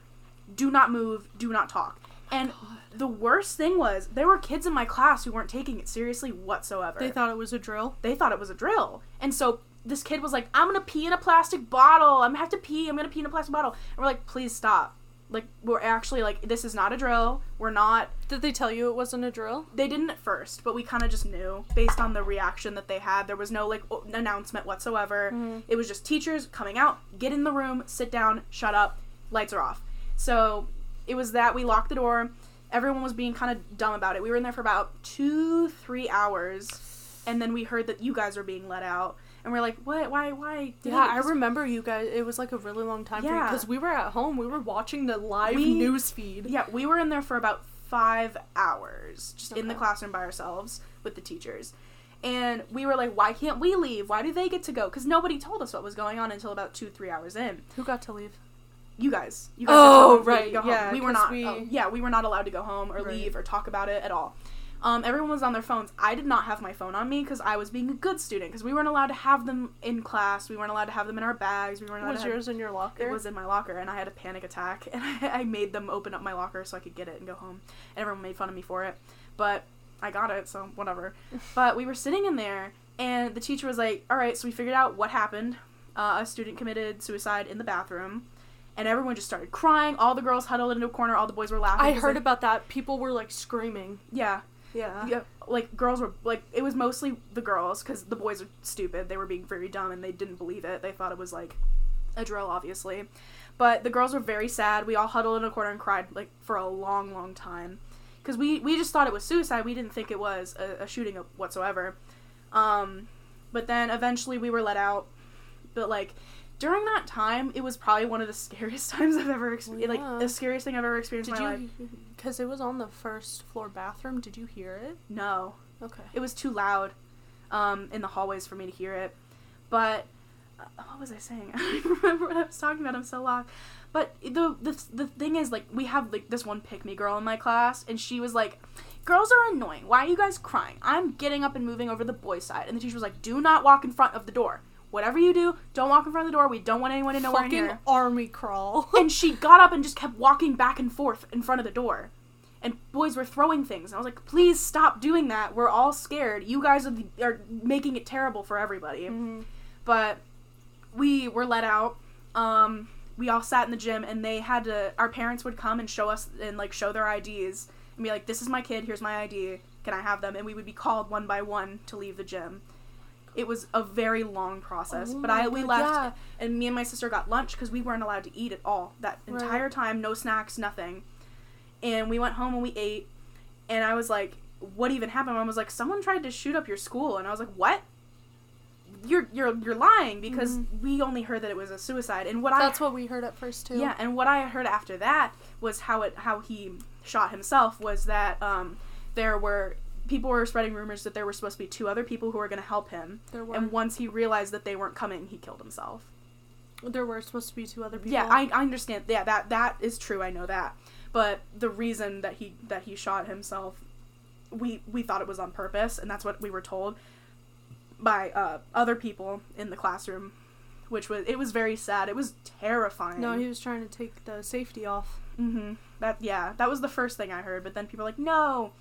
Do not move, do not talk." And the worst thing was there were kids in my class who weren't taking it seriously whatsoever. They thought it was a drill. they thought it was a drill. And so this kid was like, I'm gonna pee in a plastic bottle. I'm gonna have to pee. I'm gonna pee in a plastic bottle. And we're like, please stop. Like, we're actually like, this is not a drill. We're not. Did they tell you it wasn't a drill? They didn't at first, but we kind of just knew based on the reaction that they had. There was no like o- announcement whatsoever. Mm-hmm. It was just teachers coming out, get in the room, sit down, shut up, lights are off. So it was that we locked the door. Everyone was being kind of dumb about it. We were in there for about two, three hours, and then we heard that you guys were being let out, and we're like, "What? Why? Why?" did Yeah, I remember you guys. It was like a really long time Yeah. because we were at home. We were watching the live We- news feed. Yeah, we were in there for about five hours, just in the classroom by ourselves with the teachers. And we were like, why can't we leave? Why do they get to go? Because nobody told us what was going on until about two, three hours in. Who got to leave? You guys, you guys, Oh, got to oh, right, go home. yeah, we were not. we- oh, yeah, we were not allowed to go home or Right. leave or talk about it at all. Um, everyone was on their phones. I did not have my phone on me because I was being a good student. Because we weren't allowed to have them in class. We weren't allowed to have them in our bags. We weren't allowed Was to have yours in your locker? it was in my locker, and I had a panic attack, and I, I made them open up my locker so I could get it and go home. And everyone made fun of me for it, but I got it, so whatever. but we were sitting in there, and the teacher was like, "All right, so we figured out what happened. Uh, a student committed suicide in the bathroom." And everyone just started crying. All the girls huddled into a corner. All the boys were laughing. I heard like, about that. People were like screaming. Yeah, Yeah. yeah, like girls were like it was mostly the girls because the boys are stupid. They were being very dumb and they didn't believe it. They thought it was like a drill, obviously. But the girls were very sad. We all huddled in a corner and cried like for a long, long time because we we just thought it was suicide. We didn't think it was a, a shooting whatsoever. Um, but then eventually we were let out. But like during that time, it was probably one of the scariest times I've ever experienced. Yeah. Like the scariest thing I've ever experienced Did in my life. you? Because it was on the first floor bathroom. Did you hear it? No. Okay. it was too loud um, in the hallways for me to hear it. But uh, what was I saying? I don't remember what I was talking about. I'm so lost. But the the the thing is, like, we have like this one pick me girl in my class, and she was like, "Girls are annoying. Why are you guys crying? I'm getting up and moving over the boys' side." And the teacher was like, "Do not walk in front of the door. Whatever you do, don't walk in front of the door. We don't want anyone to know we're in Fucking here." army crawl. and she got up and just kept walking back and forth in front of the door. And boys were throwing things. And I was like, please stop doing that. We're all scared. You guys are, the, are making it terrible for everybody. Mhm. But we were let out. Um, we all sat in the gym, and they had to. Our parents would come and show us and like show their IDs and be like, "This is my kid. Here's my ID. Can I have them?" And we would be called one by one to leave the gym. It was a very long process, Oh but I we God, left, yeah. and me and my sister got lunch because we weren't allowed to eat at all that Right. entire time. No snacks, nothing. And we went home and we ate, and I was like, "What even happened?" Mom was like, "Someone tried to shoot up your school," and I was like, "What?" You're you're you're lying because we only heard that it was a suicide, and what I Mm-hmm. That's what we heard at first too. yeah, and what I heard after that was how it how he shot himself was that um, there were people were spreading rumors that there were supposed to be two other people who were going to help him, There were. and once he realized that they weren't coming, he killed himself. there were supposed to be two other people. Yeah, I, I understand. Yeah, that that is true. I know that, but the reason that he that he shot himself, we we thought it was on purpose, and that's what we were told by uh, other people in the classroom, which was it was very sad. It was terrifying. No, he was trying to take the safety off. Mm-hmm. That yeah, that was the first thing I heard. But then people were like, "No,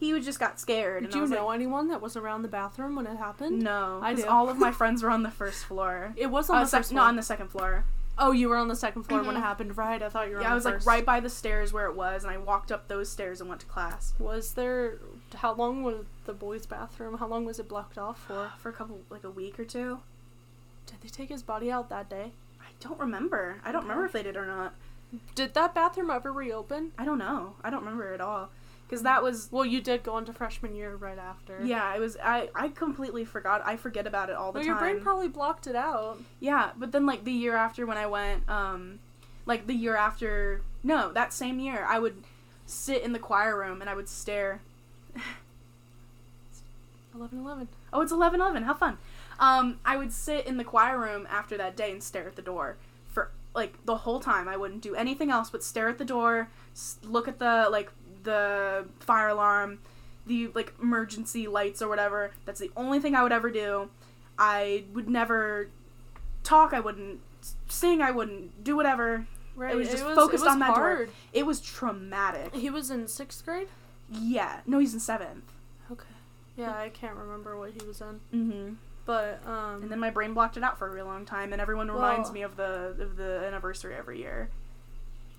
he was just got scared." Did you know like, anyone that was around the bathroom when it happened? No, I do. all of my friends were on the first floor. It was Oh, on the sec- first no, on the second floor. Oh, you were on the second floor when it Mhm. happened, right? I thought you were. Yeah, I was the like right by the stairs where it was, and I walked up those stairs and went to class Was there? How long was the boys' bathroom? How long was it blocked off for? for a couple, like a week or two. Did they take his body out that day? I don't remember. I don't Okay. remember if they did or not. Did that bathroom ever reopen? I don't know. I don't remember at all. Because that was Well, you did go into freshman year right after. yeah, it was. I I completely forgot. I forget about it all the time. Well, time. your brain probably blocked it out. Yeah, but then like the year after when I went, um, like the year after, no, that same year, I would sit in the choir room and I would stare. Eleven eleven. Oh, it's eleven eleven. How fun! Um, I would sit in the choir room after that day and stare at the door for like the whole time. I wouldn't do anything else but stare at the door, look at the like the fire alarm, the like emergency lights or whatever. That's the only thing I would ever do. I would never talk. I wouldn't sing. I wouldn't do whatever. Right. It was just it focused it was on that door. It was traumatic. He was in sixth grade. Yeah. No, he's in seventh. Okay. Yeah, I can't remember what he was in, Mm-hmm. but um. And then my brain blocked it out for a really long time, and everyone reminds Well- me of the of the anniversary every year.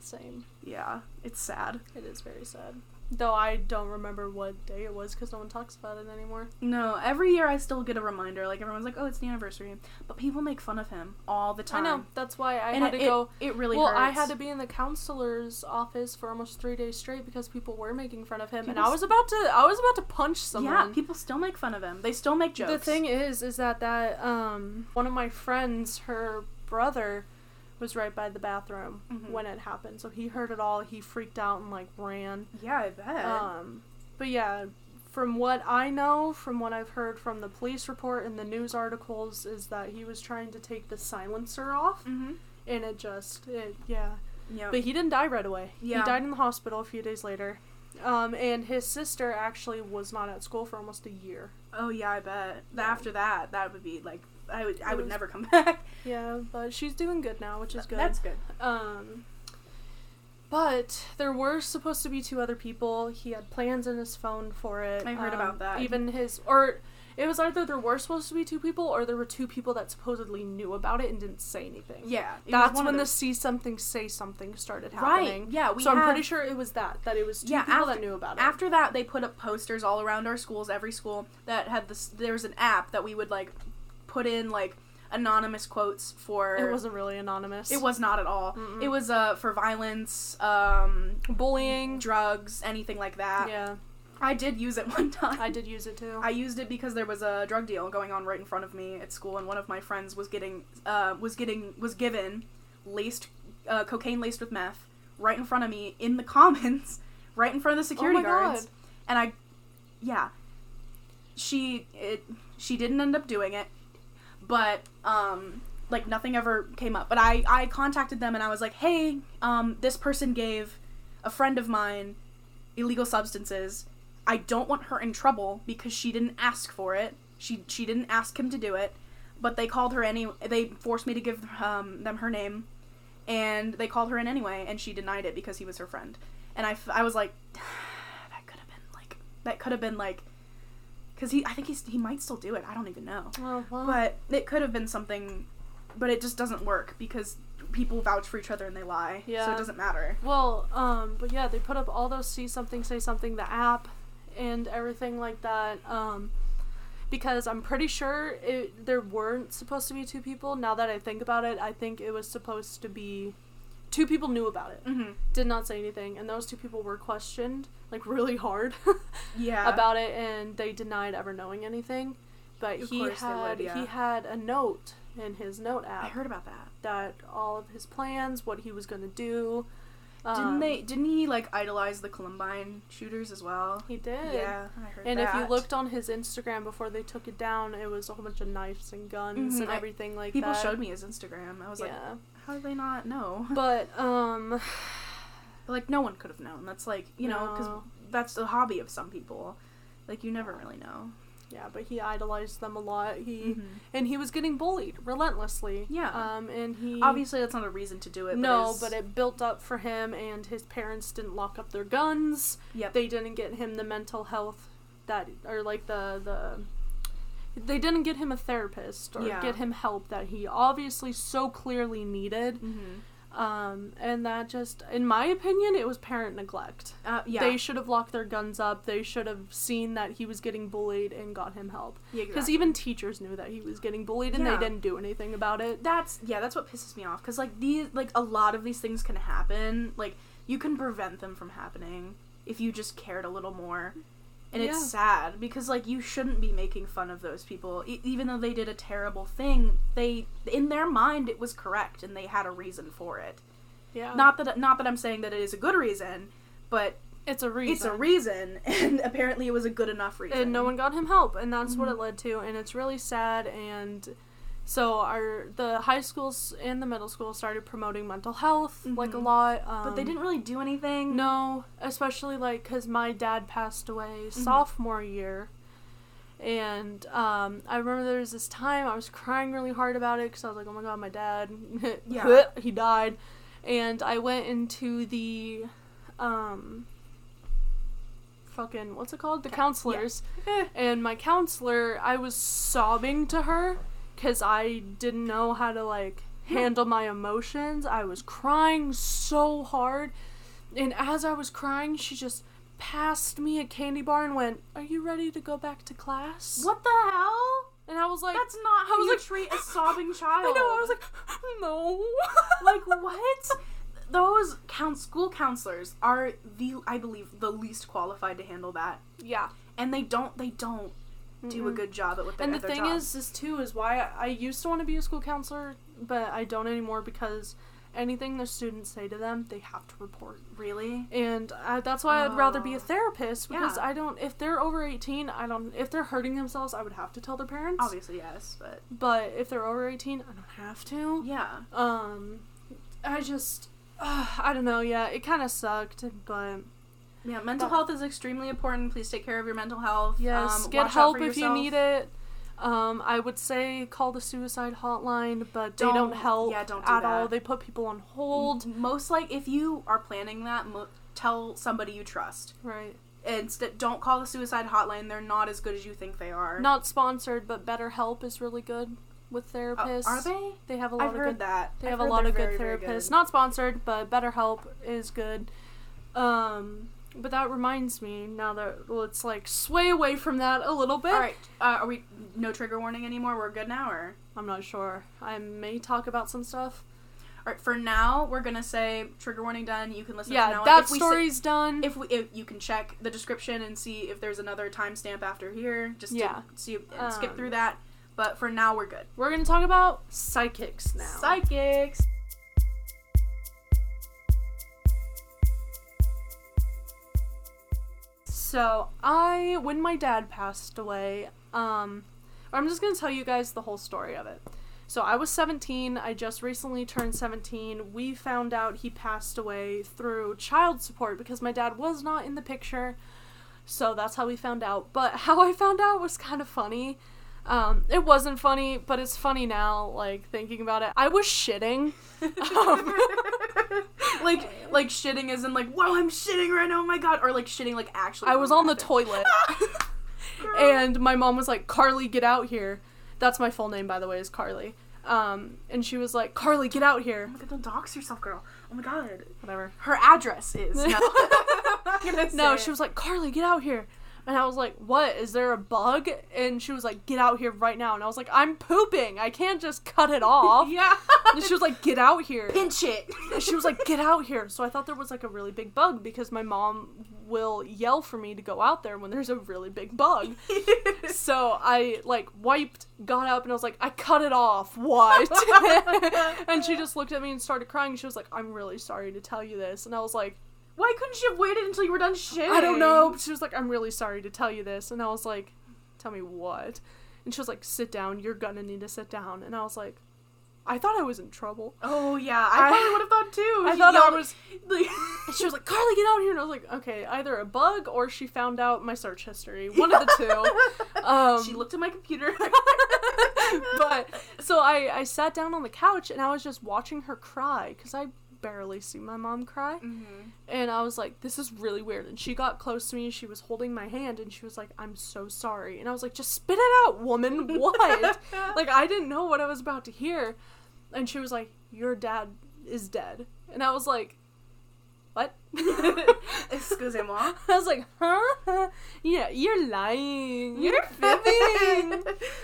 Same. Yeah, it's sad. It is very sad. Though I don't remember what day it was because no one talks about it anymore. No, every year I still get a reminder. Like everyone's like, "Oh, it's the anniversary," but people make fun of him all the time. I know. That's why I and had it, to go. It, it really well, hurts. I had to be in the counselor's office for almost three days straight because people were making fun of him, and I was about to. I was about to punch someone. Yeah, people still make fun of him. They still make jokes. The thing is, is that that um one of my friends, her brother, was right by the bathroom Mhm. when it happened, so he heard it all. He freaked out and like ran. Yeah, I bet. Um, but yeah, from what I know, from what I've heard from the police report and the news articles, is that he was trying to take the silencer off, mm-hmm. and it just, it yeah. Yeah. But he didn't die right away. Yeah. He died in the hospital a few days later. Um, and his sister actually was not at school for almost a year. oh yeah, I bet. Yeah. After that, that would be like I would I would was- never come back. Yeah, but she's doing good now, which is good. That's good. Um, but there were supposed to be two other people. He had plans in his phone for it. I heard Um, about that. Even his, or it was either there were supposed to be two people, or there were two people that supposedly knew about it and didn't say anything. Yeah, That's when the see something, say something started happening. right. Yeah, we so I'm pretty sure it was that. That it was two Yeah, people after- that knew about it. After that, they put up posters all around our schools, every school that had this. There was an app that we would like put in like anonymous quotes for. it wasn't really anonymous. It was not at all. Mm-mm. It was uh for violence, um, bullying. drugs, anything like that. Yeah, I did use it one time. I did use it too. I used it because there was a drug deal going on right in front of me at school, and one of my friends was getting uh, was getting was given laced uh, cocaine laced with meth right in front of me in the commons, right in front of the security Oh my guards, God. and I, yeah, she it she didn't end up doing it, but um like nothing ever came up. But I I contacted them and I was like, hey, um this person gave a friend of mine illegal substances. I don't want her in trouble because she didn't ask for it. She she didn't ask him to do it, but they called her any. They forced me to give um, them her name, and they called her in anyway, and she denied it because he was her friend. And I, I was like, that could have been like that could have been like, because he I think he's he might still do it. I don't even know, Oh, well. but it could have been something, but it just doesn't work because people vouch for each other and they lie. Yeah. so it doesn't matter. Well, um, but yeah, they put up all those see something, say something, the app, and everything like that. Um, because I'm pretty sure it there weren't supposed to be two people. Now that I think about it, I think it was supposed to be two people knew about it, Mm-hmm. did not say anything, and those two people were questioned like really hard Yeah. about it, and they denied ever knowing anything. But Of he had would, yeah. he had a note in his note app I heard about that. that all of his plans, what he was gonna do. Didn't um, they? Didn't he like idolize the Columbine shooters as well? He did. Yeah, I heard And that. if you looked on his Instagram before they took it down, it was a whole bunch of knives and guns Mhm, and everything like people that. showed me his Instagram. I was like, how did they not know? But um like no one could have known. That's like you know because that's the hobby of some people. Like you never really know. yeah, but he idolized them a lot. He Mhm. and he was getting bullied relentlessly. Yeah. Um and he Obviously, that's not a reason to do it. No, it's- but it built up for him and his parents didn't lock up their guns. Yep. They didn't get him the mental health that or like the the they didn't get him a therapist or Yeah. get him help that he obviously so clearly needed. hmm Um, and that just, in my opinion, it was parent neglect. Uh, yeah. They should have locked their guns up. They should have seen that he was getting bullied and got him help. Yeah, Because exactly. even teachers knew that he was getting bullied and Yeah. they didn't do anything about it. that's yeah that's what pisses me off because like these like a lot of these things can happen like you can prevent them from happening if you just cared a little more and Yeah. it's sad because like you shouldn't be making fun of those people e- even though they did a terrible thing they in their mind it was correct and they had a reason for it Yeah. not that not that i'm saying that it is a good reason but it's a reason. it's a reason and apparently it was a good enough reason and no one got him help and that's what Mhm. it led to and it's really sad and so our the high schools and the middle school started promoting mental health like a Mhm. lot um, but they didn't really do anything no especially like because my dad passed away Mm-hmm. sophomore year and um, i remember there was this time i was crying really hard about it because i was like oh my god my dad Yeah. he died and I went into the um fucking what's it called? The counselors. Eh. And my counselor, I was sobbing to her cuz I didn't know how to like handle my emotions. I was crying so hard. And as I was crying, she just passed me a candy bar and went, "Are you ready to go back to class?" What the hell? And I was like, That's not how you like- treat a sobbing child. I know. I was like, "No." like what? Those count school counselors are the I believe the least qualified to handle that, yeah. and they don't they don't do a Mm-mm. good job at what they And the thing job. is, is too, is why I, I used to want to be a school counselor, but I don't anymore because anything the students say to them, they have to report. really And I, that's why I'd rather be a Oh. therapist because Yeah. I don't. If they're over eighteen, I don't. If they're hurting themselves, I would have to tell their parents. obviously yes, but But if they're over eighteen, I don't have to. yeah, Um, I just, uh, I don't know. Yeah, it kind of sucked, but yeah. Mental But- health is extremely important. Please take care of your mental health. yes, um, get help if you need it. Um, I would say call the suicide hotline, but they don't Don't- help yeah, don't do at all. They put people on hold. Most like if you are planning that, mo- tell somebody you trust. Right. Instead, don't call the suicide hotline. They're not as good as you think they are. Not sponsored, but BetterHelp is really good with Uh, therapists. are they? They have a lot I've of heard good that. They I've have a lot of very, good therapists. good. Not sponsored, but BetterHelp is good. Um, but that reminds me now that let's like sway away from that a little bit. All right. Uh, are we no trigger warning anymore? We're good now, or I'm not sure. I may talk about some stuff. all right? For now, we're gonna say trigger warning done. You can listen. yeah, to now that we say- story's done. if we if you can check the description and see if there's another timestamp after here, just Yeah. to see and skip Um, through that. But for now, we're good. We're gonna talk about psychics now. Psychics. So I, when my dad passed away, um, I'm just gonna tell you guys the whole story of it. So I was 17. I just recently turned 17. We found out he passed away through child support because my dad was not in the picture. So that's how we found out. But how I found out was kind of funny. Um, it wasn't funny, but it's funny now, like thinking about it. I was shitting. Um, like like shitting as in like wow I'm shitting right now oh my god or like shitting like actually I was on the toilet. And my mom was like, "Carly, get out here." That's my full name, by the way, is Carly. Um, and she was like, "Carly, get out here." Oh my god, don't dox yourself, girl. Oh my god. Whatever. Her address is. No, I'm not gonna No, she was like, "Carly, get out here." And I was like, "What? Is there a bug?" And she was like, "Get out here right now." And I was like, "I'm pooping. I can't just cut it off." Yeah. And she was like, "Get out here." pinch it. And she was like, "Get out here!" So I thought there was like a really big bug because my mom will yell for me to go out there when there's a really big bug. so I like wiped, got up, and I was like, "I cut it off. What?" and she just looked at me and started crying. She was like, "I'm really sorry to tell you this," and I was like, Why couldn't she have waited until you were done shitting? "I don't know." She was like, "I'm really sorry to tell you this," and I was like, "Tell me what?" And she was like, "Sit down. You're gonna need to sit down." And I was like, "I thought I was in trouble." Oh yeah, I, I- probably would have thought too. I She thought I was like- And she was like, Carly, get out here. And I was like, okay, either a bug or she found out my search history. One of the two. Um, she looked at my computer. but so I, I sat down on the couch and I was just watching her cry because I barely see my mom cry. mm-hmm. And I was like, this is really weird. And she got close to me. and She was holding my hand and she was like, I'm so sorry. And I was like, just spit it out, woman. What? like, I didn't know what I was about to hear. And she was like, your dad is dead. And I was like, what? Excusez-moi. I was like, huh? Yeah, you're lying. You're fibbing.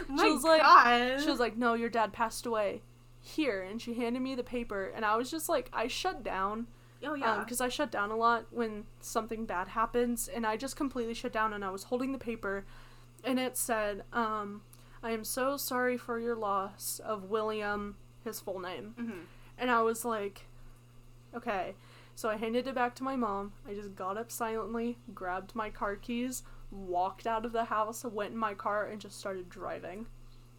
My was like- God. she was like, no, your dad passed away. Here. And she handed me the paper. And I was just like, I shut down. oh yeah. Because I shut down a lot when something bad happens. And I just completely shut down. And I was holding the paper. And it said, um, I am so sorry for your loss of William, his full name. mm-hmm. And I was like, okay. So I handed it back to my mom. I just got up silently, grabbed my car keys, walked out of the house, went in my car, and just started driving.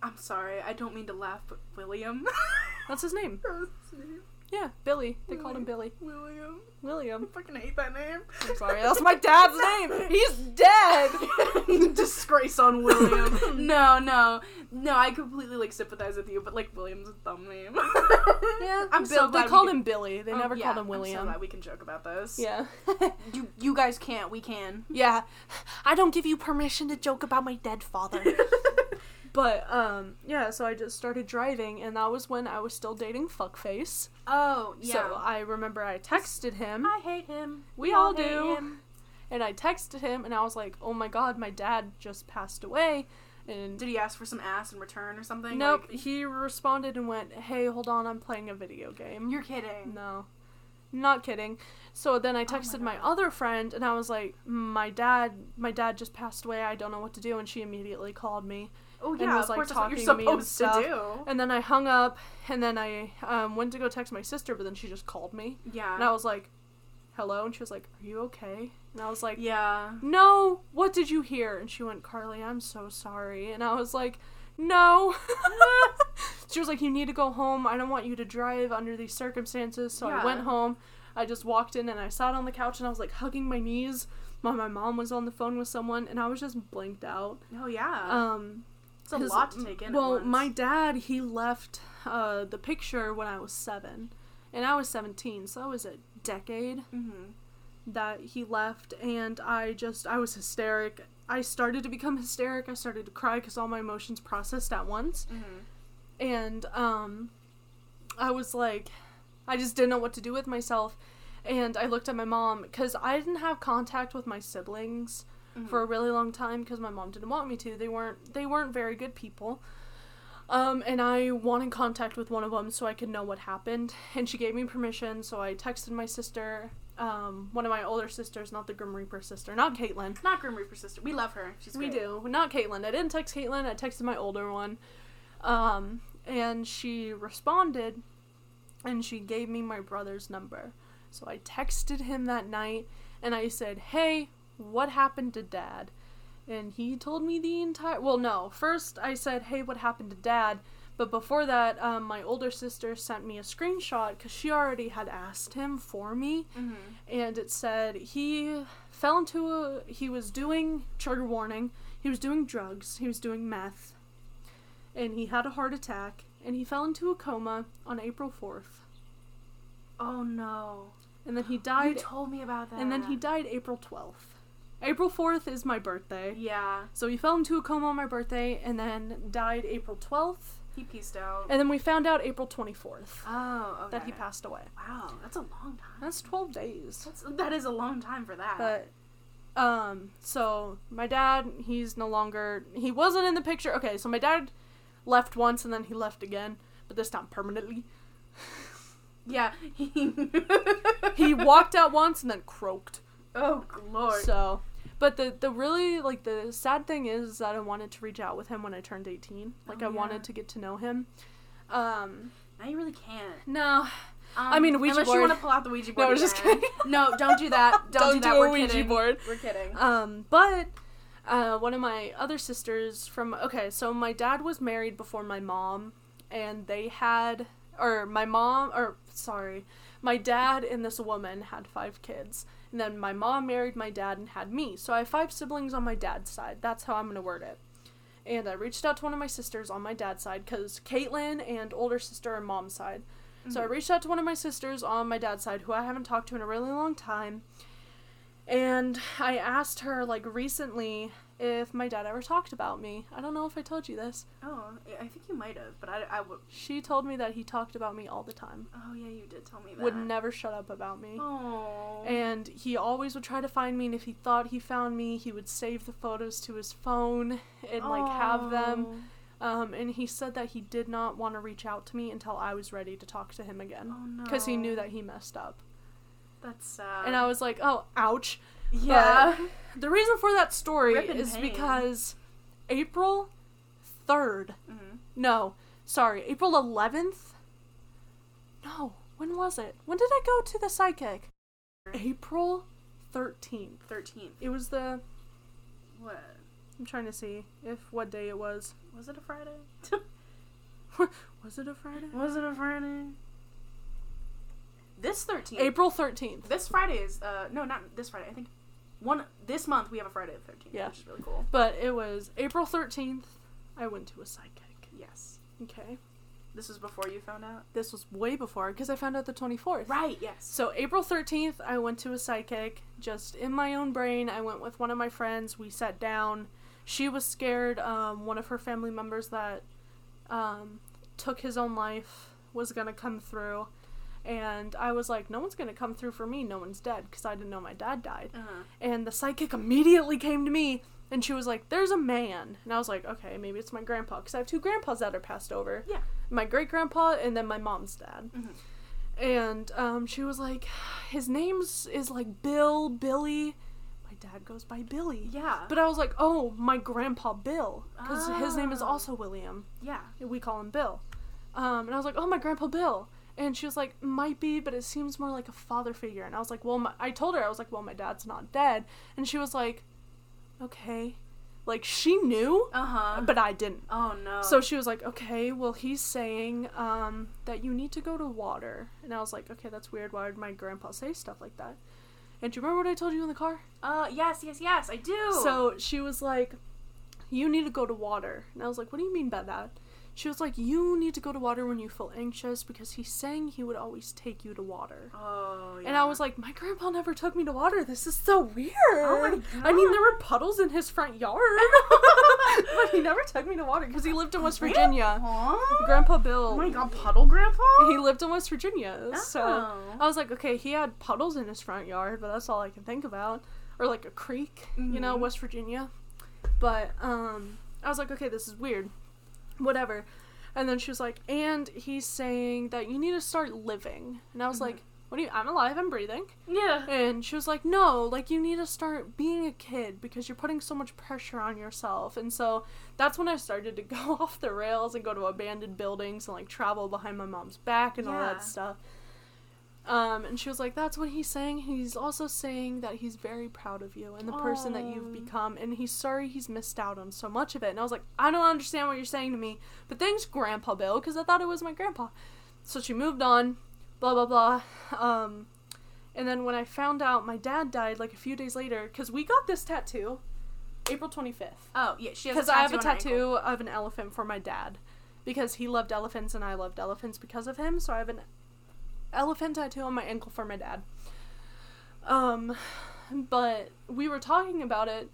I'm sorry. I don't mean to laugh, but William. That's his name. Yeah, Billy. They called him Billy. William. I William. fucking hate that name. I'm sorry, that's my dad's name. He's dead. Disgrace on William. no, no. no, I completely like sympathize with you, but like William's a dumb name. Yeah, I'm Bill, so they glad called can- him Billy. They Oh, never yeah, called him I'm so William. glad we can joke about this. yeah. You you guys can't. We can. yeah. I don't give you permission to joke about my dead father. But um yeah, so I just started driving and that was when I was still dating fuckface. oh yeah. So I remember I texted him. I hate him. We all hate do. him. And I texted him and I was like, "Oh my god, my dad just passed away." And Did he ask for some ass in return or something? nope, Like, he responded and went, "Hey, hold on, I'm playing a video game." you're kidding. No. Not kidding. So then I Oh my texted my, other friend and I was like, "My dad, my dad just passed away. I don't know what to do." And she immediately called me. Oh And yeah, was, of like, course that's what you're talking to me and supposed to do. And then I hung up and then I um, went to go text my sister, but then she just called me. Yeah. And I was like, "Hello?" And she was like, "Are you okay?" And I was like, yeah. "No. What did you hear?" And she went, "Carly, I'm so sorry." And I was like, "No." she was like, "You need to go home. I don't want you to drive under these circumstances." So Yeah. I went home. I just walked in and I sat on the couch and I was like hugging my knees while my mom was on the phone with someone and I was just blanked out. Oh yeah. Um it's a lot to take in. Well, my dad, he left uh, the picture when I was seven, and I was 17, so that was a decade Mhm. that he left, and I just, I was hysteric. I started to become hysteric. I started to cry because all my emotions processed at once, Mhm. and um, I was like, I just didn't know what to do with myself. And I looked at my mom because I didn't have contact with my siblings Mhm. for a really long time because my mom didn't want me to. They weren't they weren't very good people. Um, and I wanted contact with one of them so I could know what happened. And she gave me permission, so I texted my sister, um, one of my older sisters, not the Grim Reaper sister, not Caitlin. Not Grim Reaper sister. We love her. She's We do, not Caitlin. I didn't text Caitlin. I texted my older one, um, and she responded, and she gave me my brother's number. So I texted him that night, and I said, "Hey, what happened to Dad?" And he told me the entire. Well, no. First, I said, "Hey, what happened to Dad?" But before that, um, my older sister sent me a screenshot because she already had asked him for me Mhm. and it said he fell into a he was doing trigger warning he was doing drugs he was doing meth and he had a heart attack and he fell into a coma on april 4th Oh no. and then he died. You told me about that. and then he died april 12th april 4th is my birthday Yeah. so he fell into a coma on my birthday and then died april 12th He pieced out. and then we found out april 24th oh, okay. that he passed away Wow, that's a long time. that's 12 days That's that is a long time for that. But um so my dad, he's no longer he wasn't in the picture. Okay, so my dad left once and then he left again, but this time permanently. yeah. He He walked out once and then croaked. Oh lord. So but the the really like the sad thing is that I wanted to reach out with him when I turned 18. Like Oh, I yeah. wanted to get to know him. Um now you really can't. no. Um, I mean, a Ouija unless board. you want to pull out the Ouija board. I was just kidding. No, don't do that. Don't, Don't do that. do We're Ouija kidding. board. We're kidding. Um, but uh, one of my other sisters from okay, so my dad was married before my mom, and they had or my mom or sorry, my dad and this woman had five kids, and then my mom married my dad and had me. So I have five siblings on my dad's side. That's how I'm gonna word it. And I reached out to one of my sisters on my dad's side because Caitlin and older sister are mom's side. So I mm-hmm. reached out to one of my sisters on my dad's side who I haven't talked to in a really long time. And I asked her, like, recently if my dad ever talked about me. I don't know if I told you this. Oh, I think you might have, but I, I would. She told me that he talked about me all the time, Oh yeah, you did tell me that. would never shut up about me. Oh. And he always would try to find me, and if he thought he found me, he would save the photos to his phone and, like, have them. Um, and he said that he did not want to reach out to me until I was ready to talk to him again. Oh no. Because he knew that he messed up. That's sad. And I was like, oh, ouch. Yeah. The reason for that story is pain. because April 3rd, hmm no, sorry, April 11th? No, when was it? When did I go to the psychic? April 13th. Thirteenth. It was the. What? I'm trying to see if what day it was. Was it a Friday? Was it a Friday? Was it a Friday? This thirteenth. April 13th. This Friday is uh no not this Friday. I think one this month we have a Friday the thirteenth, Yeah. which is really cool. But it was April 13th. I went to a psychic. Yes. Okay. This was before you found out. This was way before because I found out the 24th. Right. Yes. So April 13th, I went to a psychic just in my own brain. I went with one of my friends. We sat down. She was scared. Um, one of her family members that um, took his own life was gonna come through, and I was like, "No one's gonna come through for me. No one's dead," because I didn't know my dad died. Uh-huh. And the psychic immediately came to me, and she was like, "There's a man," and I was like, "Okay, maybe it's my grandpa," because I have two grandpas that are passed over. Yeah. My great grandpa and then my mom's dad. Mhm. And um, she was like, "His name's is like Bill, Billy." My dad goes by Billy. Yeah. But I was like, "Oh, my grandpa Bill," because his name is Oh. also William. yeah. We call him Bill. Um, and I was like, "Oh, my grandpa Bill." And she was like, "Might be, but it seems more like a father figure." And I was like, "Well, my, I told her I was like, well, my dad's not dead." And she was like, "Okay." Like she knew, Uh huh. but I didn't. oh no. So she was like, "Okay, well, he's saying um, that you need to go to water," and I was like, "Okay, that's weird. Why would my grandpa say stuff like that?" And do you remember what I told you in the car? Uh yes yes yes I do. So she was like, "You need to go to water," and I was like, "What do you mean by that?" She was like, "You need to go to water when you feel anxious because he's saying he would always take you to water." Oh. Yeah. And I was like, my grandpa never took me to water. This is so weird. Oh my God. I mean, there were puddles in his front yard, but he never took me to water because he lived in West Virginia. Huh? Grandpa Bill. Oh my god, puddle grandpa. He lived in West Virginia, so Oh. I was like, okay, he had puddles in his front yard, but that's all I can think about, or like a creek, you know, Mhm. West Virginia. But um, I was like, okay, this is weird, whatever. And then she was like, and he's saying that you need to start living, and I was Mhm. like, what do you? I'm alive, I'm breathing. Yeah. And she was like, no, like you need to start being a kid because you're putting so much pressure on yourself. And so that's when I started to go off the rails and go to abandoned buildings and like travel behind my mom's back and all that stuff. Um, and she was like, that's what he's saying. He's also saying that he's very proud of you and the person that you've become, and he's sorry he's missed out on so much of it. And I was like, I don't understand what you're saying to me, but thanks, Grandpa Bill, because I thought it was my grandpa. So she moved on, blah, blah, blah. Um, and then when I found out my dad died like a few days later, because we got this tattoo April 25th. Oh yeah, she has. A tattoo. Because I have a on her ankle. tattoo of an elephant for my dad. Because he loved elephants and I loved elephants because of him. So I have an elephant tattoo on my ankle for my dad. Um, but we were talking about it,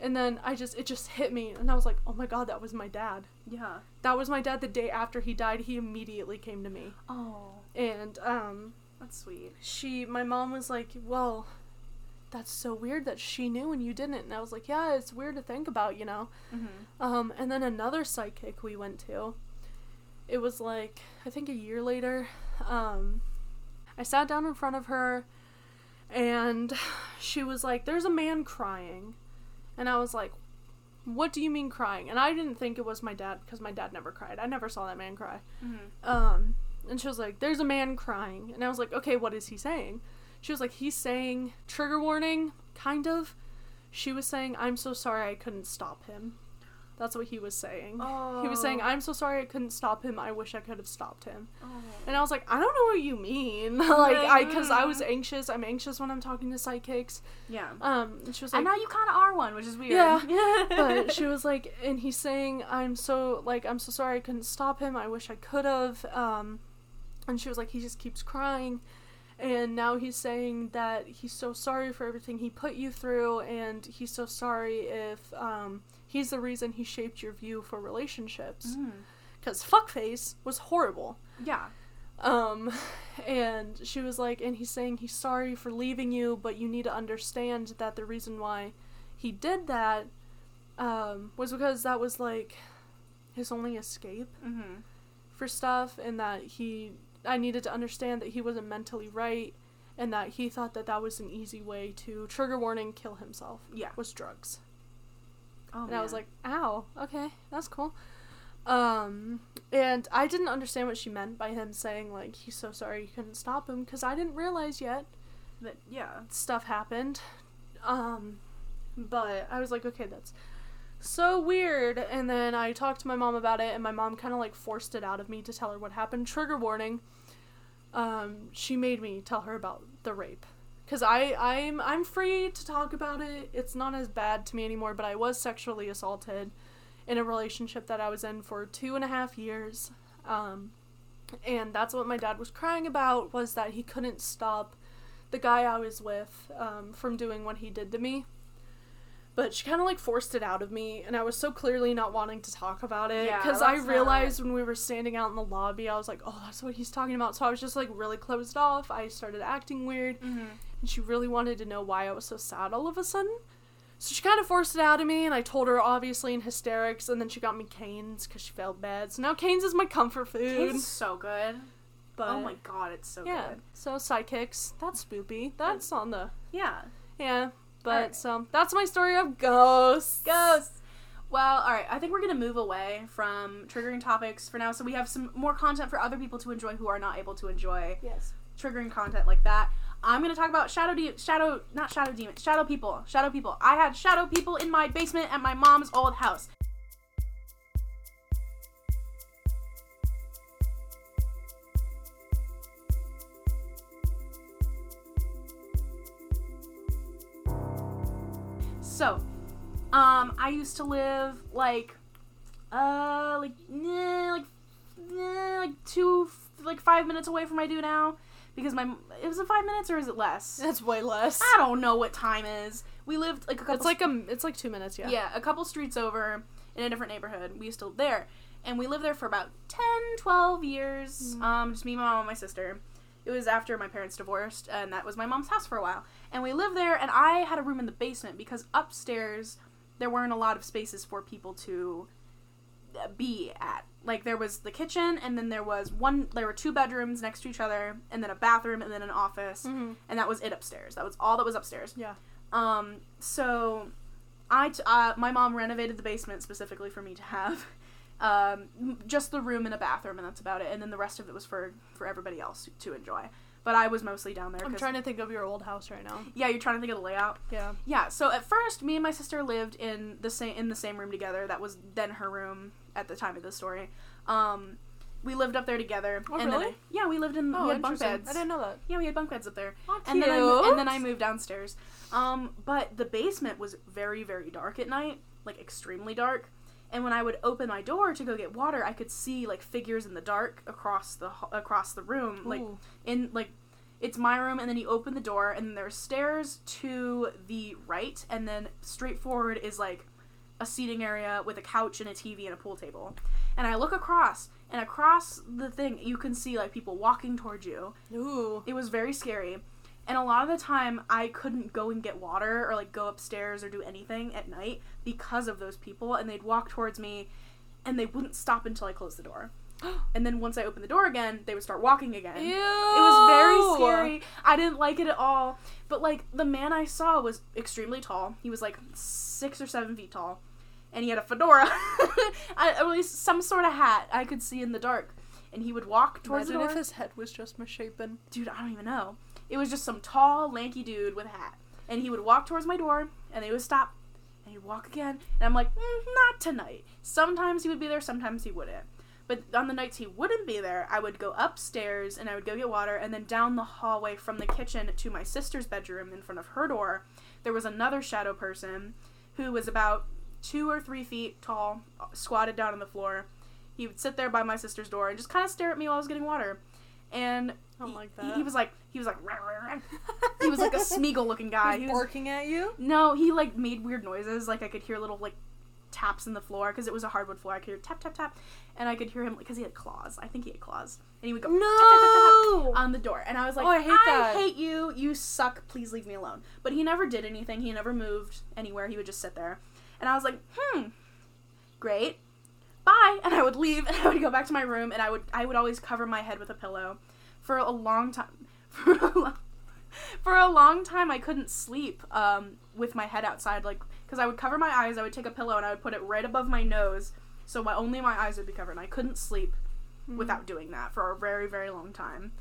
and then I just it just hit me, and I was like, oh my god, that was my dad. Yeah. That was my dad the day after he died. He immediately came to me, Oh, and um, that's sweet. she my mom was like well that's so weird that she knew and you didn't and i was like yeah it's weird to think about you know Mm-hmm. um and then another psychic we went to it was like i think a year later um i sat down in front of her and she was like there's a man crying and i was like what do you mean crying and i didn't think it was my dad because my dad never cried i never saw that man cry Mm-hmm. um, and she was like, "There's a man crying," and I was like, "Okay, what is he saying?" She was like, "He's saying trigger warning, kind of." She was saying, "I'm so sorry I couldn't stop him." That's what he was saying. Oh. He was saying, "I'm so sorry I couldn't stop him. I wish I could have stopped him." Oh. And I was like, "I don't know what you mean." like, I because I was anxious. I'm anxious when I'm talking to psychics. Yeah. Um, and she was like, and now you kind of are one, which is weird. Yeah, but she was like, and he's saying, "I'm so like, I'm so sorry I couldn't stop him. I wish I could have." Um, and she was like, he just keeps crying, and now he's saying that he's so sorry for everything he put you through, and he's so sorry if um he's the reason he shaped your view for relationships. Mm. Because fuckface was horrible. Yeah. Um, and she was like, and he's saying he's sorry for leaving you, but you need to understand that the reason why he did that, um, was because that was like his only escape Mm-hmm. for stuff, and that he, I needed to understand that he wasn't mentally right, and that he thought that that was an easy way to trigger warning kill himself. Yeah. Was drugs. Oh, And I was like, ow, okay, that's cool. Um, and I didn't understand what she meant by him saying, like, he's so sorry you couldn't stop him, because I didn't realize yet that. Yeah. stuff happened. Um, but I was like, okay, that's so weird. And then I talked to my mom about it, and my mom kind of like forced it out of me to tell her what happened. Trigger warning. Um, she made me tell her about the rape. Cause I I'm I'm free to talk about it. It's not as bad to me anymore. But I was sexually assaulted, in a relationship that I was in for two and a half years. Um, and that's what my dad was crying about was that he couldn't stop the guy I was with um, from doing what he did to me. But she kind of like forced it out of me, and I was so clearly not wanting to talk about it Yeah, because I that's not- realized when we were standing out in the lobby, I was like, "Oh, that's what he's talking about." So I was just like really closed off. I started acting weird, Mm-hmm. and she really wanted to know why I was so sad all of a sudden. So she kind of forced it out of me, and I told her obviously in hysterics, and then she got me Cane's because she felt bad. So now Cane's is my comfort food. It's so good. But oh my god, it's so yeah, good. so sidekicks. That's spoopy. That's on the Yeah. yeah. But Alright. so that's my story of ghosts. Ghosts. Well, all right. I think we're gonna move away from triggering topics for now, so we have some more content for other people to enjoy who are not able to enjoy Yes. triggering content like that. I'm gonna talk about shadow de- shadow not shadow demons shadow people shadow people. I had shadow people in my basement at my mom's old house. So, um, I used to live like, uh, like, eh, like, eh, like two, like five minutes away from I do now, because my, is it five minutes or is it less? That's way less. I don't know what time is. We lived like a couple. It's like a it's like two minutes. Yeah. yeah, a couple streets over in a different neighborhood. We used to live there, and we lived there for about 10, 12 years. Mm. Um, just me, my mom, and my sister. It was after my parents divorced, and that was my mom's house for a while. And we lived there, and I had a room in the basement because upstairs there weren't a lot of spaces for people to uh, be at. Like there was the kitchen, and then there was one. There were two bedrooms next to each other, and then a bathroom, and then an office, hmm and that was it upstairs. That was all that was upstairs. Yeah. Um, so I, t- uh, my mom renovated the basement specifically for me to have, um, just the room and a bathroom, and that's about it. And then the rest of it was for for everybody else to enjoy. But I was mostly down there. I'm trying to think of your old house right now. Yeah, you're trying to think of the layout. Yeah. Yeah. So at first, me and my sister lived in the same in the same room together. That was then her room at the time of the story. Um, we lived up there together. Oh, and really? I- yeah, we lived in Oh, we had bunk beds. I didn't know that. Yeah, we had bunk beds up there Oh, and then I and then I moved downstairs. Um, but the basement was very very dark at night, like extremely dark. And when I would open my door to go get water, I could see like figures in the dark across the across the room, like Ooh. in like it's my room and then you open the door and then there's stairs to the right and then straight forward is like a seating area with a couch and a TV and a pool table. And I look across and across the thing you can see like people walking towards you. Ooh. It was very scary. And a lot of the time I couldn't go and get water or like go upstairs or do anything at night because of those people and they'd walk towards me and they wouldn't stop until I closed the door. And then once I opened the door again, they would start walking again. Ew. It was very scary. I didn't like it at all. But like the man I saw was extremely tall. He was like six or seven feet tall, and he had a fedora, at least some sort of hat I could see in the dark. And he would walk towards Imagine the if door. his head was just misshapen. Dude, I don't even know. It was just some tall, lanky dude with a hat, and he would walk towards my door, and they would stop, and he'd walk again, and I'm like, mm, not tonight. Sometimes he would be there, sometimes he wouldn't. But on the nights he wouldn't be there, I would go upstairs and I would go get water, and then down the hallway from the kitchen to my sister's bedroom in front of her door, there was another shadow person who was about two or three feet tall, squatted down on the floor. He would sit there by my sister's door and just kind of stare at me while I was getting water. And I he- like he, that. he was like, he was like, "Rah, rah, rah." he was like a Smeagol looking guy. He was, barking at you. no, he like made weird noises. Like I could hear little like taps in the floor because it was a hardwood floor. I could hear tap tap tap, and I could hear him because he had claws. I think he had claws, and he would go tap, tap, tap, tap, tap on the door. And I was like, Oh, I hate that. hate you. You suck. Please leave me alone. But he never did anything. He never moved anywhere. He would just sit there, and I was like, hmm, great. Bye, and I would leave, and I would go back to my room, and I would I would always cover my head with a pillow for a long time. For a long, for a long time, I couldn't sleep um, with my head outside, like because I would cover my eyes. I would take a pillow and I would put it right above my nose, so my only my eyes would be covered. And I couldn't sleep Hmm. without doing that for a very very long time.